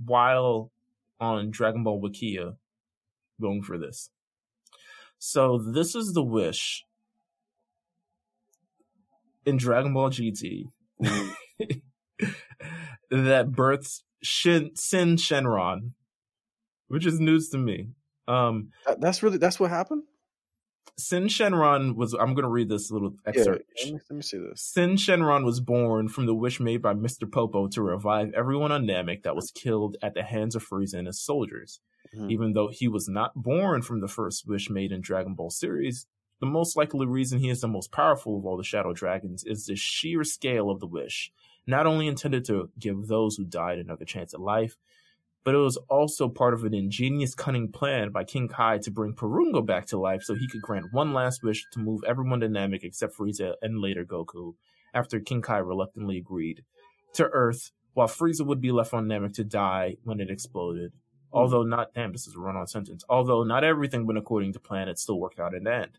S1: while on Dragon Ball Wikia, going for this. So this is the wish in Dragon Ball GT that births Shin Sin Shenron, which is news to me. Um,
S2: that's really that's what happened.
S1: Sin Shenron was. I'm going to read this little
S2: Yeah,
S1: excerpt.
S2: let me, let me see this.
S1: Sin Shenron was born from the wish made by Mr. Popo to revive everyone on Namek that was killed at the hands of Frieza and his soldiers.
S2: Mhm.
S1: Even though he was not born from the first wish made in Dragon Ball series, the most likely reason he is the most powerful of all the Shadow Dragons is the sheer scale of the wish. Not only intended to give those who died another chance at life, but it was also part of an ingenious, cunning plan by King Kai to bring Porunga back to life so he could grant one last wish to move everyone to Namek except Frieza and later Goku, after King Kai reluctantly agreed, to Earth, while Frieza would be left on Namek to die when it exploded. Hmm. Although not, damn, this is a run on sentence. Although not everything went according to plan, it still worked out in the end.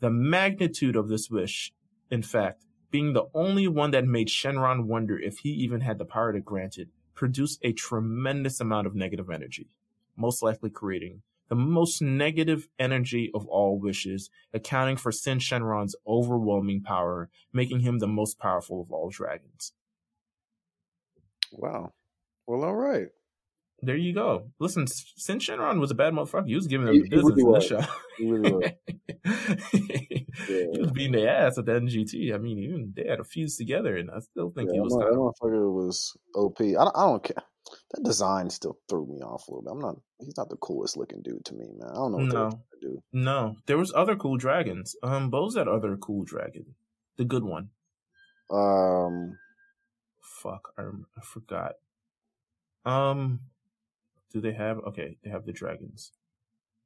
S1: The magnitude of this wish, in fact, being the only one that made Shenron wonder if he even had the power to grant it, produced a tremendous amount of negative energy, most likely creating the most negative energy of all wishes, accounting for Sin Shenron's overwhelming power, making him the most powerful of all dragons.
S2: Wow. Well, all right.
S1: There you go. Listen, Sin Shenron was a bad motherfucker. He was giving them
S2: He-
S1: the
S2: he
S1: business
S2: really
S1: in this
S2: was.
S1: show.
S2: He really was.
S1: he
S2: Yeah.
S1: was beating their ass at the NGT. I mean, even they had a fuse together, and I still think
S2: Yeah,
S1: he was.
S2: mo- that motherfucker was OP. I don't, I don't care. That design still threw me off a little bit. I'm not. He's not the coolest looking dude to me, man. I don't know what
S1: No.
S2: to do.
S1: No, there was other cool dragons. Um, was that other cool dragon? The good one.
S2: Um,
S1: Fuck, I, I forgot. Um, do they have? Okay, they have the dragons.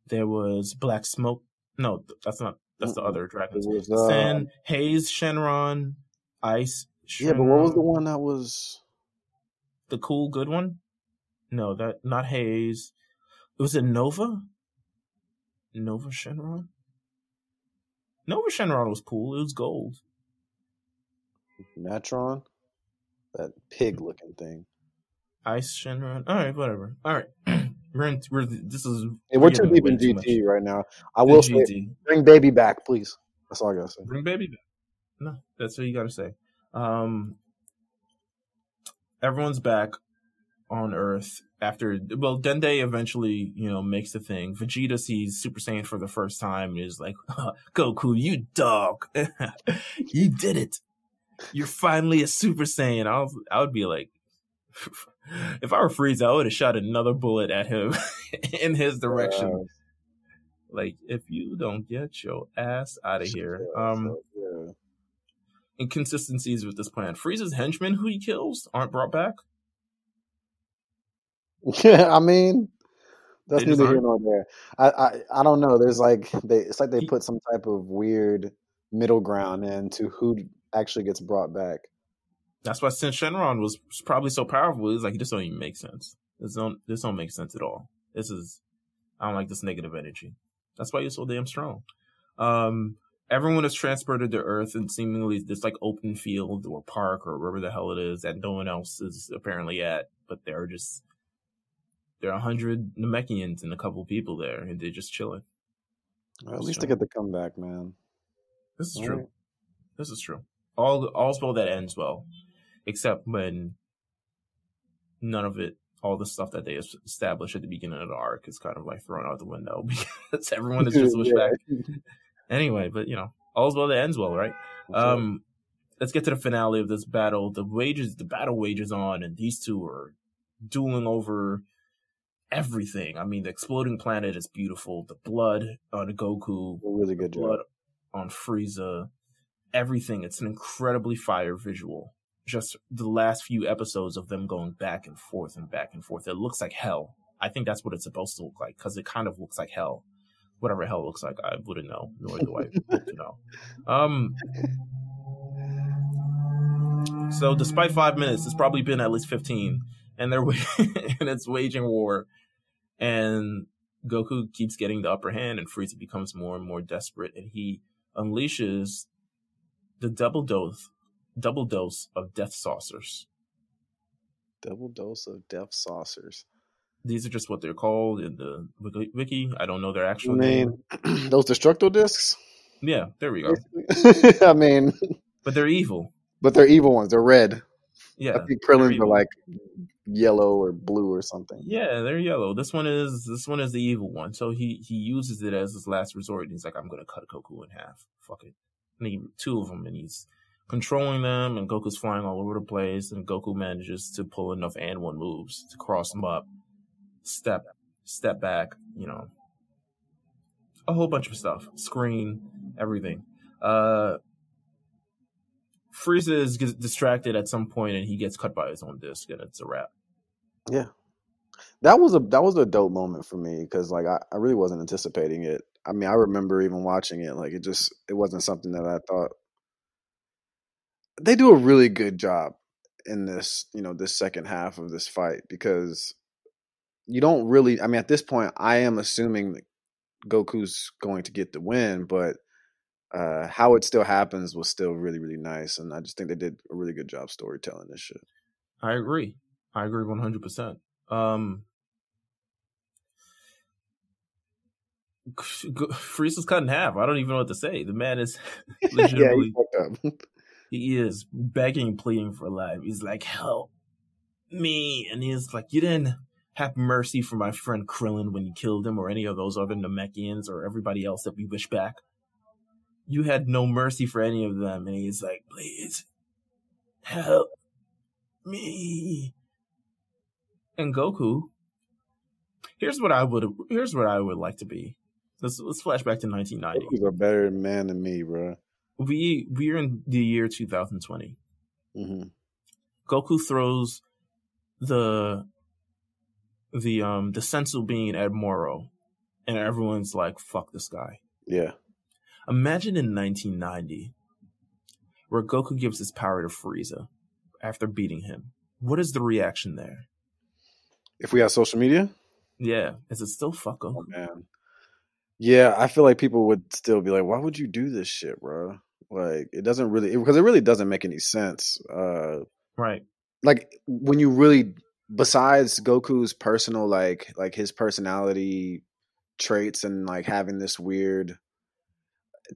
S1: There was Black Smoke. No, that's not. That's the other
S2: it
S1: dragons.
S2: was. Uh,
S1: Sin, Haze, Shenron, Ice.
S2: yeah, but what was the one that was?
S1: The cool good one? No, that not Haze. Was it Nova? Nova Shenron? Nova Shenron was cool. It was gold.
S2: Naturon, that pig looking thing.
S1: Ice Shenron. All right, whatever. All right. we're in, we're this is
S2: Hey, we're too deep in. GT right now. I will say, bring baby back, please. That's all I gotta say.
S1: Bring baby back. No, that's what you got to say. Um, everyone's back on Earth after. Well, Dende eventually, you know, makes the thing. Vegeta sees Super Saiyan for the first time and is like, "Goku, you dog, you did it! You're finally a Super Saiyan." I was, I would be like, if I were Frieza, I would have shot another bullet at him in his direction. Like, if you don't get your ass out of here, um.
S2: yeah.
S1: inconsistencies with this plan. Frieza's henchmen who he kills aren't brought back.
S2: Yeah, I mean, that's neither here nor there. I, I I don't know. There's like they it's like they
S1: He-
S2: put some type of weird middle ground into who actually gets brought back.
S1: That's why Sin Shenron was probably so powerful. It's like this don't even make sense. This don't this don't make sense at all. This is I don't like this negative energy. That's why you're so damn strong. Um, everyone is transported to Earth and seemingly this like open field or park or wherever the hell it is that no one else is apparently at. But they're just there are a hundred Namekians and a couple people there, and they're just chilling.
S2: At
S1: That's
S2: least they get the comeback, man.
S1: This is
S2: All
S1: true.
S2: right.
S1: This is true. All all's well that ends well, except when none of it, all the stuff that they established at the beginning of the arc, is kind of like thrown out the window because everyone is just switched
S2: Yeah.
S1: back. Anyway, but you know, all's well that ends well, right? Um, let's get to the finale of this battle. The wages, the battle wages on, and these two are dueling over everything. I mean, the exploding planet is beautiful. The blood on Goku,
S2: really good job.
S1: blood on Frieza, everything. It's an incredibly fire visual. Just the last few episodes of them going back and forth and back and forth. It looks like hell. I think that's what it's supposed to look like because it kind of looks like hell. Whatever hell looks like, I wouldn't know, nor do I to know. Um. So, despite five minutes, it's probably been at least fifteen, and they're and it's waging war, and Goku keeps getting the upper hand, and Frieza becomes more and more desperate, and he unleashes the double dose, double dose of death saucers.
S2: Double dose of death saucers.
S1: These are just what they're called in the wiki. wiki. I don't know their
S2: I
S1: actual name.
S2: those destructo discs.
S1: Yeah, there we go.
S2: I mean,
S1: But they're evil.
S2: but they're evil ones. They're red.
S1: Yeah,
S2: I think Krillin's are like yellow or blue or something.
S1: Yeah, they're yellow. This one is this one is the evil one. So he he uses it as his last resort. And he's like, I'm gonna cut Goku in half. Fuck it. And he two of them, and he's controlling them. And Goku's flying all over the place. And Goku manages to pull enough and one moves to cross them up, step step back. You know, a whole bunch of stuff. Screen, everything. Uh, Frieza gets distracted at some point, and he gets cut by his own disc, and it's a wrap.
S2: Yeah, that was a that was a dope moment for me because like I, I really wasn't anticipating it. I mean, I remember even watching it like it just it wasn't something that I thought. They do a really good job in this, you know, this second half of this fight because you don't really. I mean, at this point, I am assuming that Goku's going to get the win, but uh how it still happens was still really really nice, and I just think they did a really good job storytelling this shit.
S1: I agree. I agree one hundred percent. Um, Frieza's cut in half. I don't even know what to say. The man is
S2: yeah,
S1: legitimately
S2: up.
S1: he is begging, pleading for life. He's like, "Help me!" And he's like, "You didn't have mercy for my friend Krillin when you killed him, or any of those other Namekians, or everybody else that we wish back. You had no mercy for any of them, and he's like, please help me. And Goku, here's what I would here's what I would like to be. Let's let's flash back to 1990.
S2: Goku's a better man than me, bro.
S1: We we're in the year 2020.
S2: hmm
S1: Goku throws the the um the senzu bean at Moro, and everyone's like, "Fuck this guy."
S2: Yeah.
S1: Imagine in 1990, where Goku gives his power to Frieza after beating him. What is the reaction there?
S2: If we had social media,
S1: Yeah, is it still fuck Goku?
S2: man. Yeah, I feel like people would still be like, "Why would you do this shit, bro?" Like, it doesn't really because it really doesn't make any sense. Uh,
S1: Right.
S2: like when you really, besides Goku's personal like like his personality traits and like having this weird.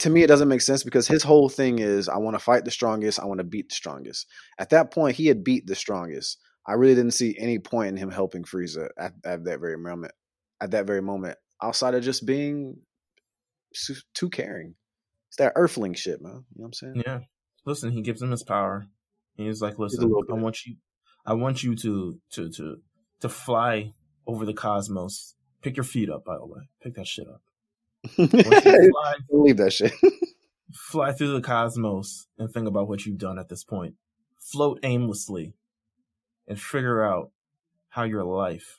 S2: To me, it doesn't make sense because his whole thing is, I want to fight the strongest. I want to beat the strongest. At that point, he had beat the strongest. I really didn't see any point in him helping Frieza at, at that very moment. At that very moment, outside of just being too caring. It's that Earthling shit, man. You know what I'm saying?
S1: Yeah. Listen, he gives him his power. And he's like, "Listen, I want you, I want you to to to to fly over the cosmos. Pick your feet up, by the way. Pick that shit up. I want you to fly
S2: Leave that shit.
S1: fly through the cosmos and think about what you've done at this point. Float aimlessly and figure out how your life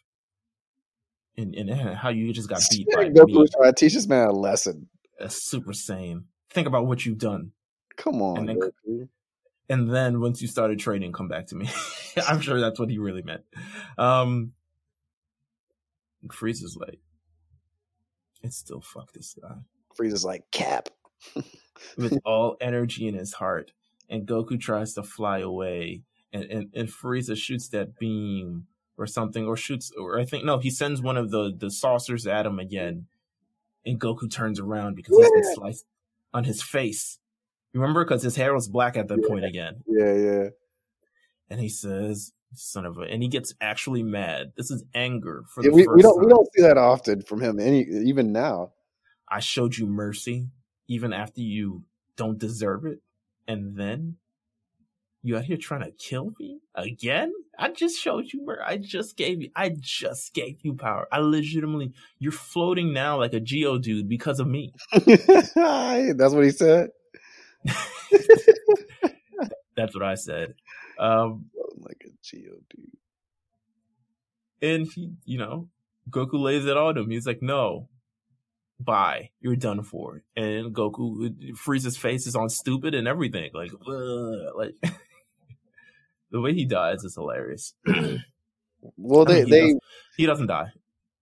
S1: and, and how you just got beat by
S2: Goku's trying to teach this man a lesson.
S1: a Super Saiyan. Think about what you've done.
S2: Come on,
S1: And then- And then once you started trading, come back to me. I'm sure that's what he really meant. Um, Frieza's like, it's still fuck this guy.
S2: Frieza's like Cap.
S1: with all energy in his heart. And Goku tries to fly away, and, and, and Frieza shoots that beam or something, or shoots, or I think, no, he sends one of the, the saucers at him again. And Goku turns around because he's been sliced on his face. Remember? Because his hair was black at that
S2: Yeah.
S1: point again.
S2: Yeah, yeah.
S1: And he says, son of a, and he gets actually mad. This is anger for
S2: yeah
S1: the
S2: we,
S1: first
S2: we don't
S1: time.
S2: we don't see that often from him. Any even now.
S1: I showed you mercy even after you don't deserve it. And then you out here trying to kill me again? I just showed you where I just gave you, I just gave you power. I legitimately, you're floating now like a Geodude because of me.
S2: That's what he said.
S1: That's what I said. Um,
S2: Like a Geo dude.
S1: and he, you know, Goku lays it on him. He's like, no, bye. You're done for. And Goku Frieza's face is on stupid and everything. Like, ugh, like the way he dies is hilarious.
S2: Well,
S1: I
S2: they
S1: mean, he
S2: they
S1: does- He doesn't die,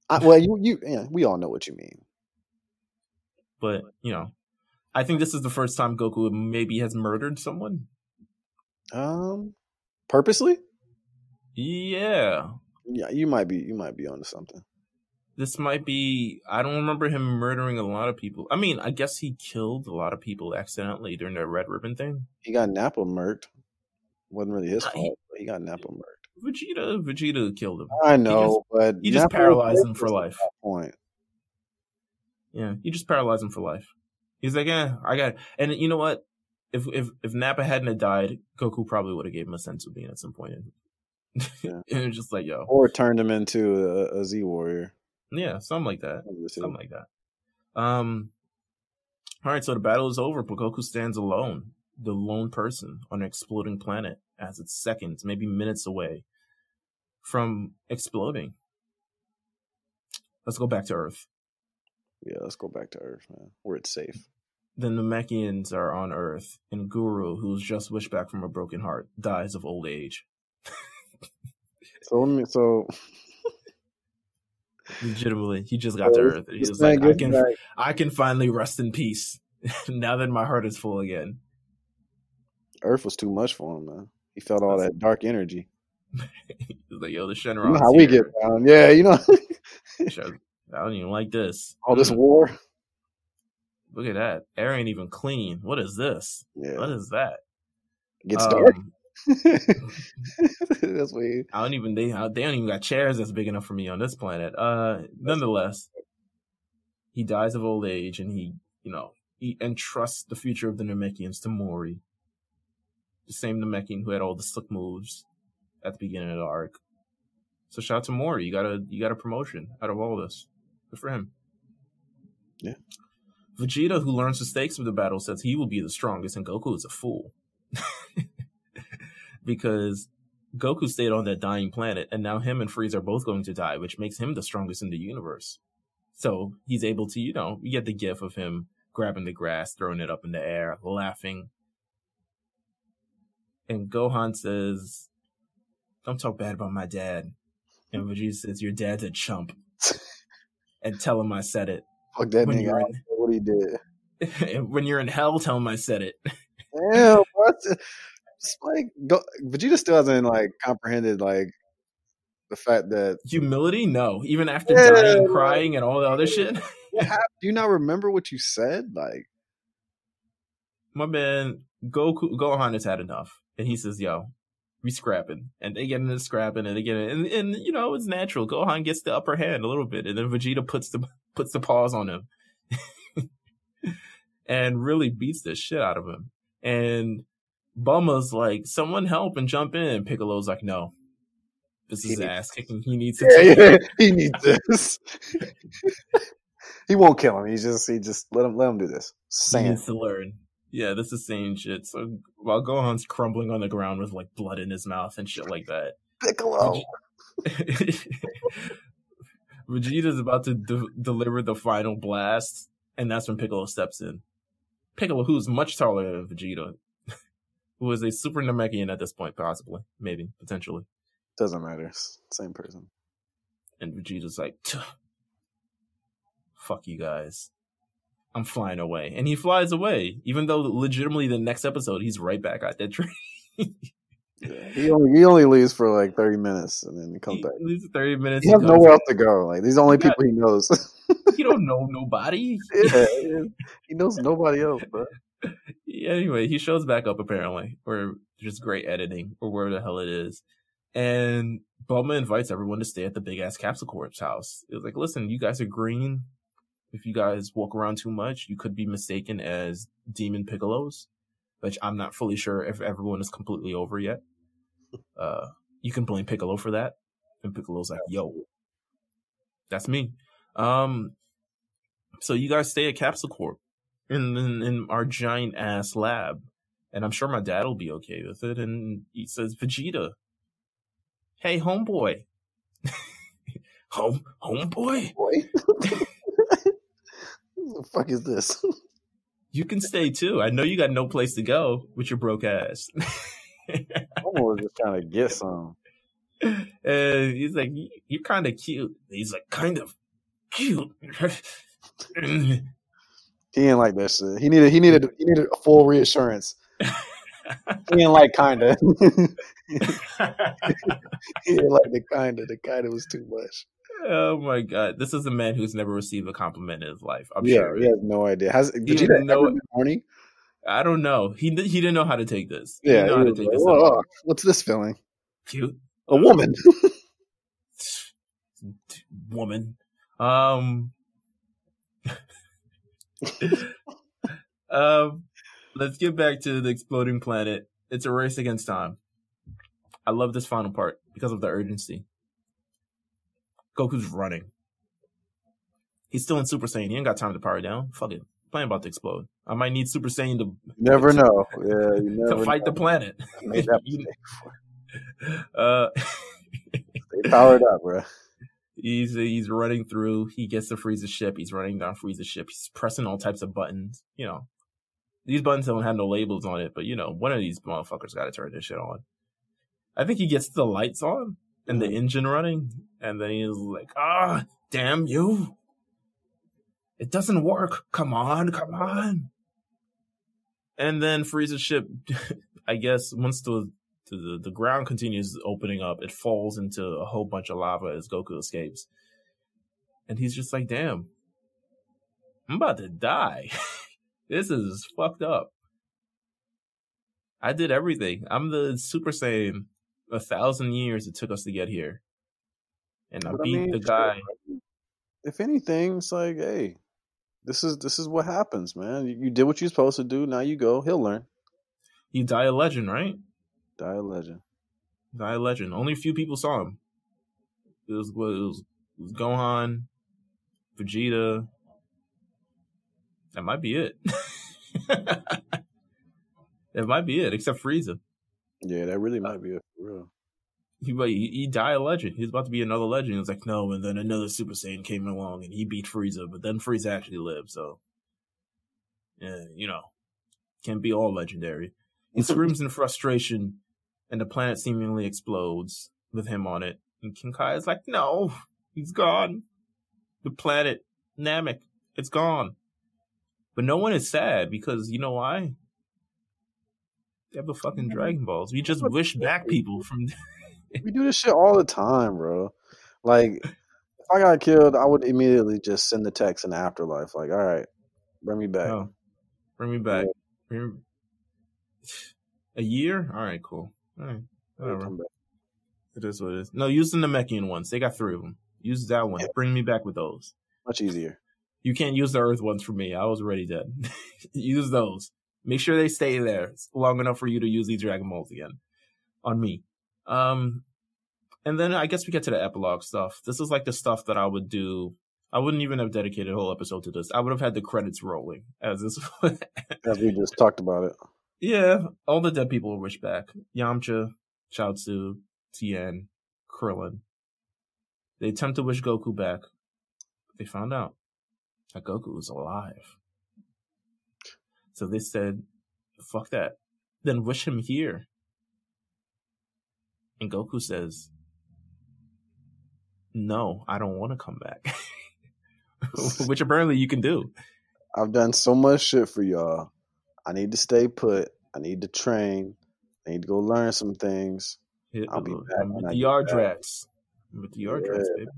S2: I, well you you yeah we all know what you mean.
S1: but you know, I think this is the first time Goku maybe has murdered someone.
S2: Um, purposely?
S1: Yeah,
S2: Yeah, you might be you might be onto something.
S1: this might be. I don't remember him murdering a lot of people. I mean, I guess he killed a lot of people accidentally during the Red Ribbon thing.
S2: He got Nappa murked. Wasn't really his fault, but he got Nappa murdered.
S1: Vegeta, Vegeta killed him.
S2: I know, but
S1: he just
S2: Nappa
S1: paralyzed him for life.
S2: Point.
S1: Yeah, you just paralyze him for life. He's like, eh, I got. It. And you know what? If if if Nappa hadn't died, Goku probably would have gave him a senzu bean at some point.
S2: Yeah.
S1: and just like, yo,
S2: Or turned him into a, a Z warrior.
S1: yeah, something like that,
S2: One of the two.
S1: something like that. Um, all right, so the battle is over, but Goku stands alone, the lone person on an exploding planet, as it's seconds, maybe minutes away from exploding. Let's go back to Earth.
S2: Yeah, let's go back to Earth, man, where it's safe.
S1: Then the Namekians are on Earth, and Guru, who's just wished back from a broken heart, dies of old age.
S2: So let me. So
S1: Legitimately, he just got to Earth. and He was like, I can,
S2: back-
S1: I can finally rest in peace now that my heart is full again.
S2: Earth was too much for him, man. He felt all that dark energy.
S1: Like, yo, the
S2: You know how we get down. Yeah, you know
S1: I don't even like this.
S2: all this
S1: Mm,
S2: war.
S1: Look at that. Air ain't even clean. What is this?
S2: Yeah,
S1: What is that?
S2: it gets
S1: Um,
S2: dark. that's weird.
S1: I don't even they they don't even got chairs that's big enough for me on this planet. Uh, nonetheless, he dies of old age, and he you know he entrusts the future of the Namekians to Moori, the same Namekian who had all the slick moves at the beginning of the arc. So shout out to Moori. You got a you got a promotion out of all this. Good for him.
S2: Yeah.
S1: Vegeta, who learns the stakes of the battle, says he will be the strongest, and Goku is a fool. because Goku stayed on that dying planet, and now him and Frieza are both going to die, which makes him the strongest in the universe. So he's able to, you know, you get the gif of him grabbing the grass, throwing it up in the air, laughing. And Gohan says, Don't talk bad about my dad. And Vegeta says, Your dad's a chump. and tell him I said it.
S2: Fuck that
S1: When
S2: nigga.
S1: you're
S2: I don't know what he did.
S1: When you're in hell, tell him I said it.
S2: Damn, what? It's like go, Vegeta still hasn't like comprehended like the fact that
S1: Humility? No. Even after
S2: Yeah,
S1: dying, crying, and all the other shit.
S2: do you not remember what you said? Like,
S1: my man Goku Gohan has had enough, and he says, "Yo, we scrapping," and they get into scrapping, and they get in, and, and you know it's natural. Gohan gets the upper hand a little bit, and then Vegeta puts the puts the paws on him, and really beats the shit out of him. And Bulma's like, "Someone help and jump in." And Piccolo's like, "No." This is ass kicking. He needs to.
S2: yeah,
S1: take
S2: yeah, he needs this. he won't kill him. He just he just let him let him do this.
S1: He
S2: Sand.
S1: needs to learn. Yeah, this is same shit. So while Gohan's crumbling on the ground with like blood in his mouth and shit like that,
S2: Piccolo.
S1: Vegeta's about to de- deliver the final blast, and that's when Piccolo steps in. Piccolo, who's much taller than Vegeta, who is a super Namekian at this point, possibly, maybe, potentially.
S2: Doesn't matter. Same person.
S1: And Vegeta's like, fuck you guys. I'm flying away. And he flies away, even though legitimately the next episode, he's right back at that tree.
S2: Yeah. He only he only leaves for like thirty minutes and then he comes
S1: he
S2: back.
S1: leaves 30 minutes.
S2: He
S1: he
S2: has nowhere else to go. Like these are the only
S1: Yeah.
S2: people he knows.
S1: He don't know nobody.
S2: yeah, he knows nobody else, bro.
S1: anyway, he shows back up apparently, or just great editing, or where the hell it is. And Bulma invites everyone to stay at the big ass Capsule Corp's house. It was like, listen, you guys are green. If you guys walk around too much, you could be mistaken as demon piccolos, which I'm not fully sure if everyone is completely over yet. Uh, you can blame Piccolo for that. And Piccolo's like, yo, that's me. Um, so you guys stay at Capsule Corp in, in in our giant ass lab, and I'm sure my dad will be okay with it. And he says, Vegeta, hey homeboy, home homeboy,
S2: Boy. What the fuck is this?
S1: you can stay too. I know you got no place to go with your broke ass.
S2: Homo was just trying to get some.
S1: and he's like, "You- you're kind of cute. He's like, kind of cute.
S2: He didn't like that shit. He needed he needed he needed a full reassurance. He didn't like kinda. he didn't like the kinda. The kinda was too much.
S1: Oh my god, this is a man who's never received a compliment in his life. I'm
S2: yeah,
S1: sure.
S2: he has no idea. Has
S1: He
S2: Vegeta
S1: didn't know
S2: ever horny?
S1: I don't know. He he didn't know how to take this. He
S2: Yeah,
S1: didn't
S2: he
S1: how to take
S2: like,
S1: this.
S2: "Oh, what's this feeling?
S1: Cute
S2: A woman.
S1: woman. Um. um. Let's get back to the exploding planet. It's a race against time. I love this final part because of the urgency. Goku's running. He's still in Super Saiyan. He ain't got time to power down. Fuck it. Plane about to explode. I might need Super Saiyan to
S2: never know. Yeah, you
S1: to fight
S2: know.
S1: the planet.
S2: I made that
S1: You- uh,
S2: They powered up, bro.
S1: he's he's running through. He gets to Frieza's ship. He's running down Frieza's ship. He's pressing all types of buttons. You know, these buttons don't have no labels on it, but you know, one of these motherfuckers got to turn this shit on. I think he gets the lights on and the engine running, and then he's like, "Ah, damn you! It doesn't work. Come on, come on!" And then Frieza's ship, I guess, once the the, the ground continues opening up, it falls into a whole bunch of lava as Goku escapes. And he's just like, damn, I'm about to die. this is fucked up. I did everything. I'm the Super Saiyan. A thousand years it took us to get here, and I
S2: But I
S1: beat
S2: mean,
S1: the guy.
S2: if anything, it's like, hey, this is this is what happens, man. You, you did what you're supposed to do. Now you go. He'll learn.
S1: He die a legend, right?
S2: Die a legend.
S1: Die a legend. Only a few people saw him. It was it was, it was Gohan, Vegeta. That might be it. that might be it, except Frieza.
S2: Yeah, that really uh, might be it for real.
S1: He, he he died a legend. He was about to be another legend. He was like, no, and then another Super Saiyan came along and he beat Frieza, but then Frieza actually lived. So, yeah, you know, can't be all legendary. He screams in frustration, and the planet seemingly explodes with him on it. And King Kai is like, no, he's gone. The planet Namek, it's gone. But no one is sad because you know why? They have the fucking Dragon Balls. We just wish back people from.
S2: we do this shit all the time, bro. Like, if I got killed, I would immediately just send the text in the afterlife. Like, all right, bring me back.
S1: Oh, bring me back. Me- A year? All right, cool. All right, whatever. It is what it is. No, use the Namekian ones. They got three of them. Use that one.
S2: Yeah.
S1: Bring me back with those.
S2: Much easier.
S1: You can't use the Earth ones for me. I was already dead. use those. Make sure they stay there long enough for you to use these Dragon Balls again on me. Um, and then I guess we get to the epilogue stuff. This is like the stuff that I would do. I wouldn't even have dedicated a whole episode to this. I would have had the credits rolling as this.
S2: As we just talked about it.
S1: yeah, all the dead people were wished back. Yamcha, Chaozu, Tien, Krillin. They attempt to wish Goku back. But they found out that Goku was alive. So they said, fuck that. Then wish him here. And Goku says, no, I don't want to come back. Which apparently you can do.
S2: I've done so much shit for y'all. I need to stay put. I need to train. I need to go learn some things. I'll be back
S1: with the
S2: get back.
S1: With the Yardrat,
S2: Yeah.
S1: baby.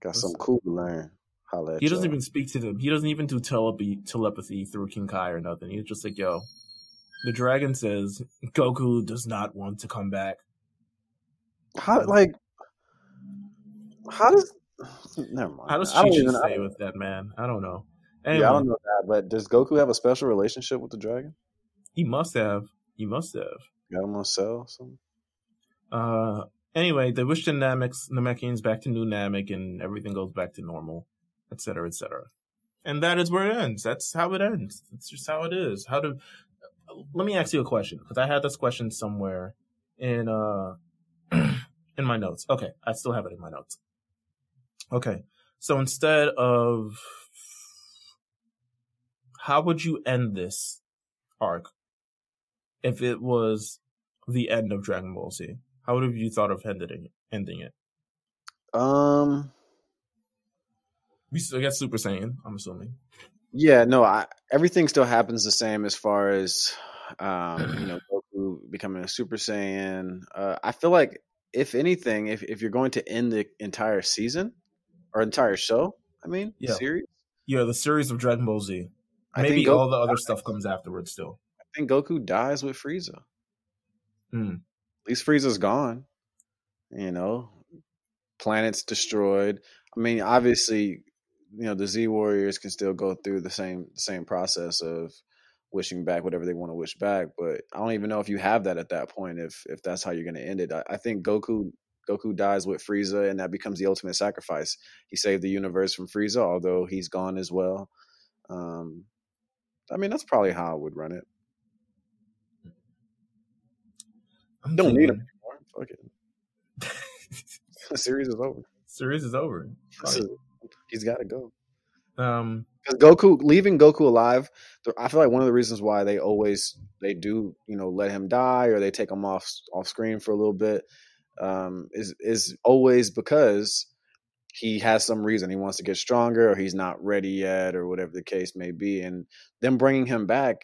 S2: Got something cool to learn. Holla
S1: He doesn't
S2: y'all.
S1: even speak to them. He doesn't even do telepathy, telepathy through King Kai or nothing. He's just like, yo, the dragon says Goku does not want to come back.
S2: How like how does never mind.
S1: How does Chi
S2: don't
S1: Chi
S2: even I
S1: with that, man? I don't know.
S2: Yeah, I don't know that, but does Goku have a special relationship with the dragon?
S1: he must have. He must have.
S2: Got him on cell? Something?
S1: Uh, anyway, they wish the Namekians, Namekians back to New Namek and everything goes back to normal, etc., etc. And that is where it ends. That's how it ends. It's just how it is. How to? Let me ask you a question because I had this question somewhere in uh in my notes. Okay, I still have it in my notes. Okay, so instead of how would you end this arc if it was the end of Dragon Ball Z? How would have you thought of ending it? Ending it?
S2: Um
S1: We still get Super Saiyan. I'm assuming.
S2: Yeah, no, I, everything still happens the same as far as um, you know Goku becoming a Super Saiyan. Uh, I feel like if anything, if if you're going to end the entire season or entire show, I mean
S1: Yeah.
S2: series,
S1: Yeah, the series of Dragon Ball Z.
S2: I
S1: Maybe
S2: Goku,
S1: all the other stuff comes afterwards. Still,
S2: I think Goku dies with Frieza.
S1: Hmm.
S2: At least Frieza's gone. You know, planets destroyed. I mean, obviously, you know the Z Warriors can still go through the same same process of wishing back whatever they want to wish back. But I don't even know if you have that at that point. If if that's how you're going to end it, I, I think Goku Goku dies with Frieza, and that becomes the ultimate sacrifice. He saved the universe from Frieza, although he's gone as well. Um, I mean, that's probably how I would run it.
S1: I'm
S2: Don't need him anymore. Fuck it. The series is over.
S1: series is over.
S2: Is- he's got to go.
S1: Um,
S2: Because Goku leaving Goku alive, I feel like one of the reasons why they always they do you know let him die or they take him off off screen for a little bit um, is is always because he has some reason he wants to get stronger or he's not ready yet or whatever the case may be, and them bringing him back,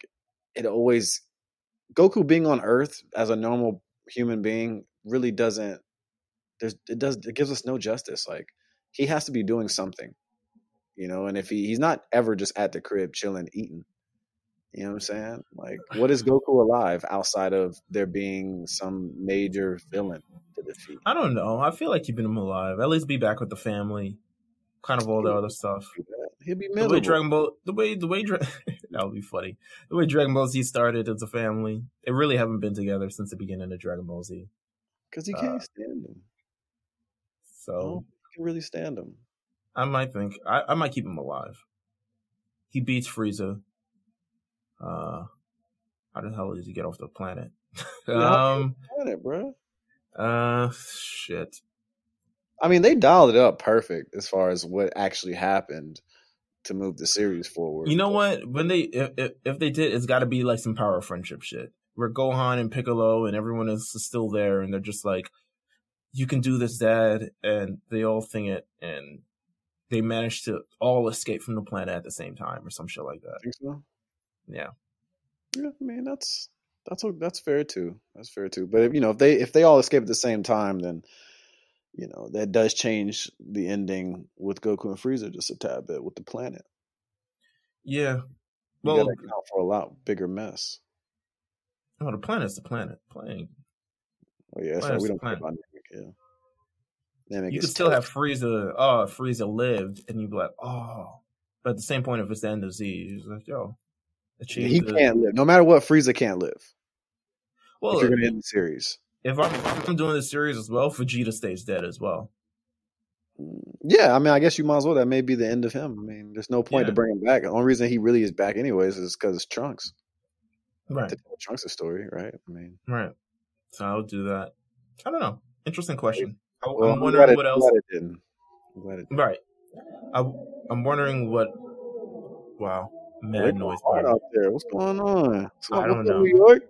S2: it always Goku being on Earth as a normal human being really doesn't. There's it does it gives us no justice. Like he has to be doing something you know and if he, he's not ever just at the crib chilling eating You know what I'm saying? Like, what is Goku alive outside of there being some major villain to defeat?
S1: I don't know. I feel like keeping him alive. At least be back with the family. Kind of all the other stuff.
S2: He'll be
S1: The way Dragon Ball, the way the way Dra- that would be funny. The way Dragon Ball Z started as a family, they really haven't been together since the beginning of Dragon Ball Z.
S2: Because he
S1: uh,
S2: can't stand him.
S1: So
S2: he can really stand him.
S1: I might think I, I might keep him alive. He beats Frieza. Uh, how the hell does he get off the planet? Um,
S2: Planet, bro.
S1: uh, shit.
S2: I mean, they dialed it up perfect as far as what actually happened to move the series forward.
S1: You know what? When they if if, if they did, it's got to be like some power of friendship shit. Where Gohan and Piccolo and everyone is still there, and they're just like, "You can do this, Dad," and they all think it, and they managed to all escape from the planet at the same time, or some shit like that.
S2: think so?
S1: Yeah.
S2: Yeah, I mean that's that's that's fair too. That's fair too. But if, you know, if they if they all escape at the same time, then you know that does change the ending with Goku and Frieza just a tad bit with the planet.
S1: Yeah. Well,
S2: account for a lot bigger mess.
S1: no, the planet's the planet. Playing.
S2: Oh yeah, right. We don't care
S1: planet.
S2: about Namek. Yeah,
S1: You could still have. Frieza. Oh, Frieza lived, and you'd be like, "Oh." But at the same point, if it's the end of Z, he's like, "Yo, achieve
S2: He
S1: the-
S2: can't live. No matter what, Frieza can't live.
S1: Well,
S2: if you're going to end the series.
S1: if I'm, if I'm doing the series as well, Vegeta stays dead as well.
S2: Mm, Yeah, I mean, I guess you might as well. That may be the end of him. I mean, there's no point to bring him back. The only reason he really is back, anyways, is because it's Trunks.
S1: Right.
S2: To tell Trunks' story, right? I mean,
S1: Right. So I'll do that. I don't know. Interesting question. I,
S2: well,
S1: I'm wondering
S2: it-
S1: what else.
S2: it didn't. I'm glad it didn't.
S1: Right. I, I'm wondering what. Wow. Mad noise.
S2: out there. What's going on? What's
S1: I don't know.
S2: New York.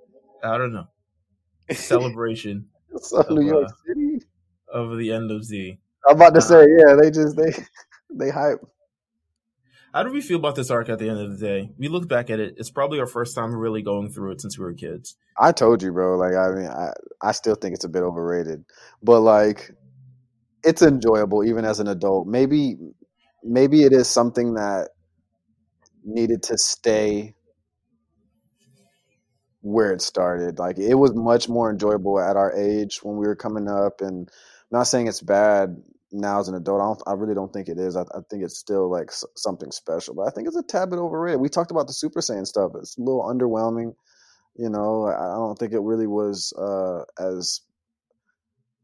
S1: I don't know. Celebration
S2: What's up,
S1: Of,
S2: New York
S1: uh,
S2: City?
S1: of the end of Z.
S2: I'm about to
S1: uh,
S2: say, yeah, they just they they hype.
S1: How do we feel about this arc at the end of the day? We look back at it. It's probably our first time really going through it since we were kids.
S2: I told you, bro. Like, I mean, I I still think it's a bit overrated, but like, it's enjoyable even as an adult. Maybe maybe it is something that needed to stay where it started. Like, it was much more enjoyable at our age when we were coming up, and I'm not saying it's bad now as an adult. I. I really don't think it is. I, I think it's still like something special, but I think it's a tad bit overrated. We talked about the Super Saiyan stuff. It's a little underwhelming. You know, I I don't think it really was uh, as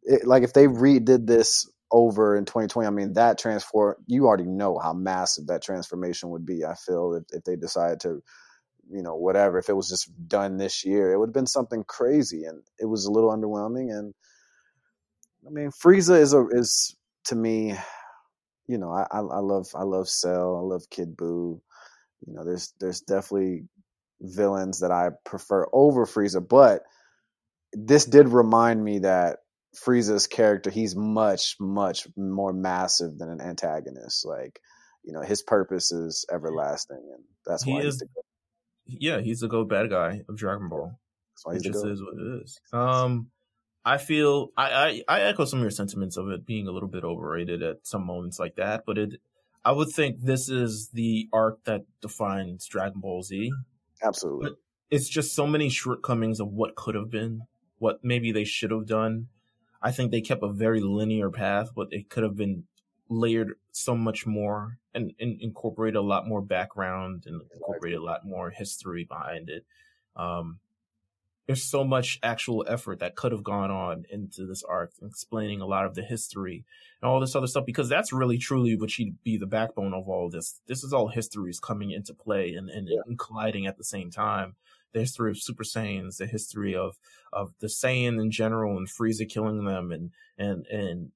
S2: it, like if they redid this over in 2020. I mean, that transform you already know how massive that transformation would be. I feel if, if they decided to, you know, whatever. If it was just done this year, it would have been something crazy, and it was a little underwhelming. And I mean, Frieza is a is to me, you know, I I, I love I love Cell, I love Kid Buu. You know, there's there's definitely villains that I prefer over Frieza, but this did remind me that Frieza's character, he's much, much more massive than an antagonist. Like, you know, his purpose is everlasting, and that's
S1: He
S2: why
S1: is-
S2: he's the,
S1: Yeah, he's the go bad guy of Dragon Ball.
S2: that's why
S1: It
S2: he's the
S1: just is what it is. Um, I feel I, I I echo some of your sentiments of it being a little bit overrated at some moments like that, but it I would think this is the arc that defines Dragon Ball Z.
S2: Absolutely.
S1: It's just so many shortcomings of what could have been, what maybe they should have done. I think they kept a very linear path, but it could have been layered so much more and, and incorporated a lot more background and incorporated a lot more history behind it. Um, there's so much actual effort that could have gone on into this arc, explaining a lot of the history and all this other stuff, because that's really truly what should be the backbone of all this. This is all histories coming into play and, and,
S2: Yeah.
S1: and colliding at the same time. The history of Super Saiyans, the history of of the Saiyan in general, and Frieza killing them, and and and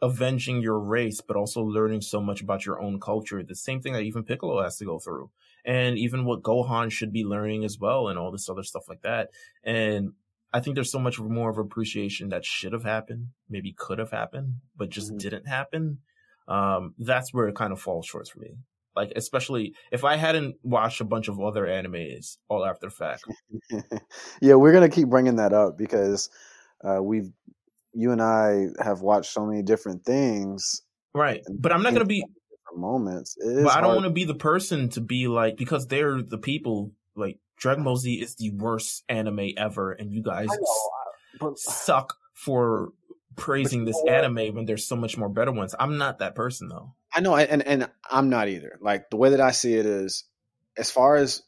S1: avenging your race, but also learning so much about your own culture. The same thing that even Piccolo has to go through, and even what Gohan should be learning as well, and all this other stuff like that. And I think there's so much more of appreciation that should have happened, maybe could have happened, but just
S2: Mhm.
S1: didn't happen. Um, that's where it kind of falls short for me. Like, especially if I hadn't watched a bunch of other animes all after the fact.
S2: yeah, we're gonna keep bringing that up because uh, we've you and I have watched so many different things,
S1: Right. But I'm not going to be,
S2: moments.
S1: But I don't want to be the person to be like, because they're the people Like Dragon Ball Z is the worst anime ever, and you guys but, suck for praising this anime when there's so much more better ones. I'm not that person though.
S2: I know, and and I'm not either. Like the way that I see it is, as far as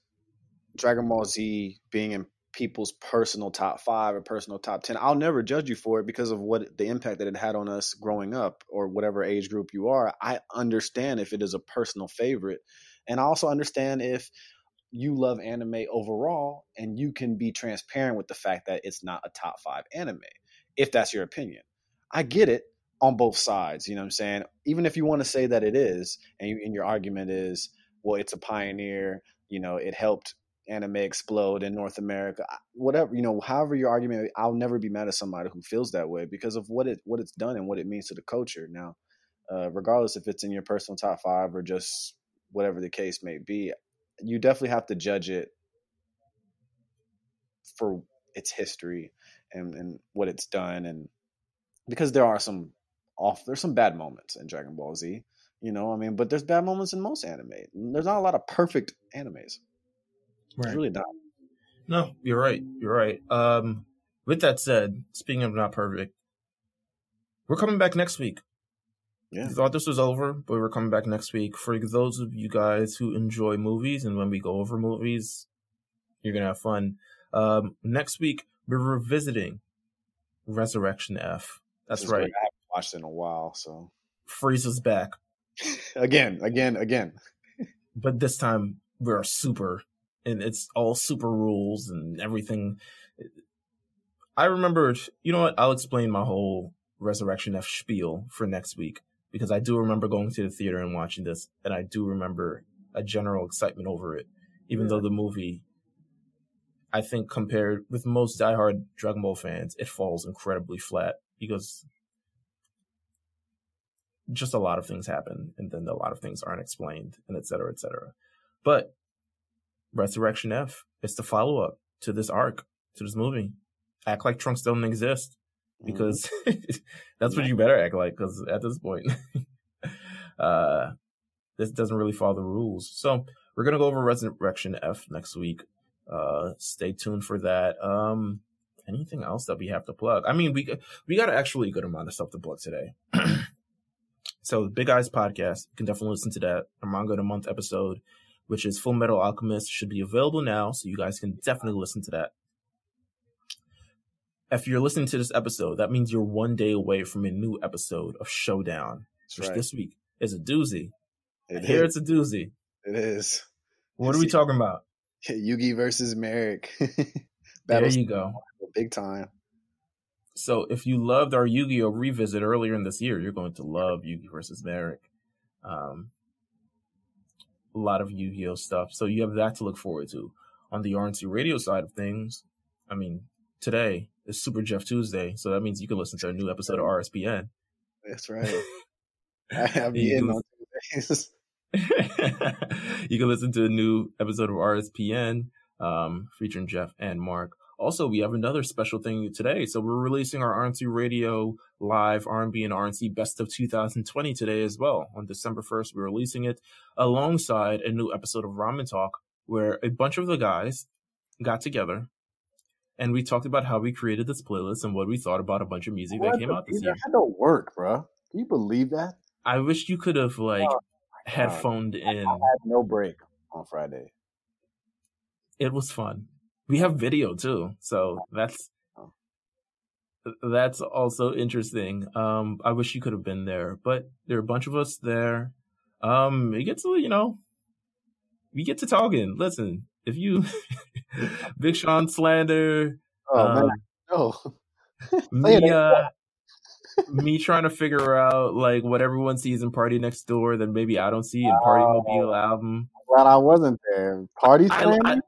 S2: Dragon Ball Z being in people's personal top five or personal top 10 i'll never judge you for it because of what the impact that it had on us growing up or whatever age group you are i understand if it is a personal favorite and i also understand if you love anime overall and you can be transparent with the fact that it's not a top five anime if that's your opinion i get it on both sides you know what i'm saying even if you want to say that it is and, you, and your argument is well it's a pioneer you know it helped anime explode in North America, whatever you know, however your argument, I'll never be mad at somebody who feels that way because of what it what it's done and what it means to the culture. Now, uh, regardless if it's in your personal top five or just whatever the case may be, you definitely have to judge it for its history and, and what it's done, and because there are some off, there's some bad moments in Dragon Ball Z. You know, I mean, but there's bad moments in most anime. There's not a lot of perfect animes. Right. It's really not.
S1: No, you're right. You're right. Um, with that said, speaking of not perfect, we're coming back next week. Yeah. We thought this was over, but we're coming back next week. For those of you guys who enjoy movies and when we go over movies, you're gonna have fun. Um, next week we're revisiting Resurrection F. That's right.
S2: Watched in a while, so
S1: Frieza's back
S2: again, again, again.
S1: but this time we're super and it's all super rules and everything. I remember, you know what? I'll explain my whole Resurrection F spiel for next week because I do remember going to the theater and watching this, and I do remember a general excitement over it, even though the movie, I think, compared with most diehard Dragon Ball fans, it falls incredibly flat because just a lot of things happen, and then a lot of things aren't explained, and et cetera, et cetera. But Resurrection F. is the follow up to this arc, to this movie. Act like Trunks doesn't exist because mm-hmm. that's what you better act like because at this point, uh, this doesn't really follow the rules. So we're gonna go over Resurrection F next week. Uh, stay tuned for that. Um, anything else that we have to plug? I mean, we we got actually a good amount of stuff to plug today. so the Big Eyes podcast, you can definitely listen to that. Our manga of the month episode which is Full Metal Alchemist, should be available now, so you guys can definitely listen to that. If you're listening to this episode, that means you're one day away from a new episode of Showdown, That's which right. this week is a doozy. It Here it's a doozy.
S2: It is.
S1: What are we talking about?
S2: Yugi versus Marik.
S1: there you go.
S2: Big time.
S1: So if you loved our Yu-Gi-Oh revisit earlier in this year, you're going to love Yugi versus Marik. Um, a lot of Yu-Gi-Oh stuff. So you have that to look forward to. On the RNC radio side of things, I mean, today is Super Jeff Tuesday, so that means you can listen to a new episode of RSPN.
S2: That's right. I have you on Tuesdays.
S1: you can listen to a new episode of RSPN um, featuring Jeff and Mark. Also, we have another special thing today. So we're releasing our RNC Radio Live R&B and RNC Best of 2020 today as well. On December 1st, we're releasing it alongside a new episode of Ramen Talk, where a bunch of the guys got together and we talked about how we created this playlist and what we thought about a bunch of music what that came out this year.
S2: That Had to work, bro. Can you believe that?
S1: I wish you could have oh like oh, headphoned in. I
S2: had no break on Friday.
S1: It was fun we have video too, so that's that's also interesting. Um, I wish you could have been there, but there are a bunch of us there. Um, we get to you know, we get to talking. Listen, if you Big Sean slander, oh um, man, no, me uh, me trying to figure out like what everyone sees in Party Next Door that maybe I don't see in Party Mobile album.
S2: Well, I wasn't there. Party I,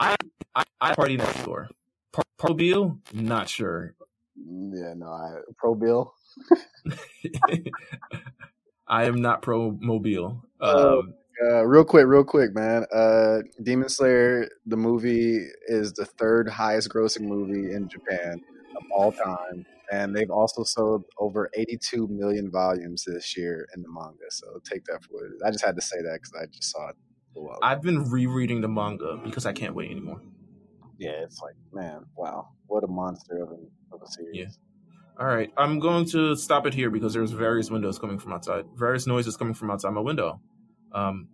S1: I, I, I party next door. Pro, Pro Bill, not sure.
S2: Yeah, no, I, Pro Bill.
S1: I am not pro mobile.
S2: Uh, um, uh, real quick, real quick, man. Uh, Demon Slayer, the movie, is the third highest grossing movie in Japan of all time. And they've also sold over 82 million volumes this year in the manga. So take that for it. I just had to say that because I just saw it
S1: I've been rereading the manga because I can't wait anymore.
S2: yeah, it's like man, wow, what a monster of a of a series.
S1: Yeah. All right, I'm going to stop it here because there's various windows coming from outside, various noises coming from outside my window. Um,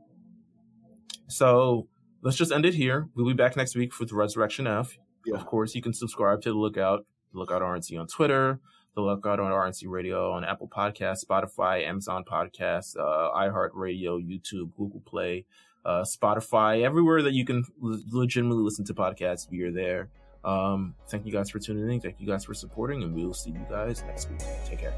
S1: so let's just end it here. We'll be back next week with Resurrection F.
S2: Yeah.
S1: Of course, you can subscribe to the Lookout, the Lookout RNC on Twitter, the Lookout on RNC Radio on Apple Podcasts, Spotify, Amazon Podcasts, uh, iHeartRadio, YouTube, Google Play, uh, Spotify, everywhere that you can le- legitimately listen to podcasts. We are there. Um, thank you guys for tuning in. Thank you guys for supporting, and we will see you guys next week. Take care.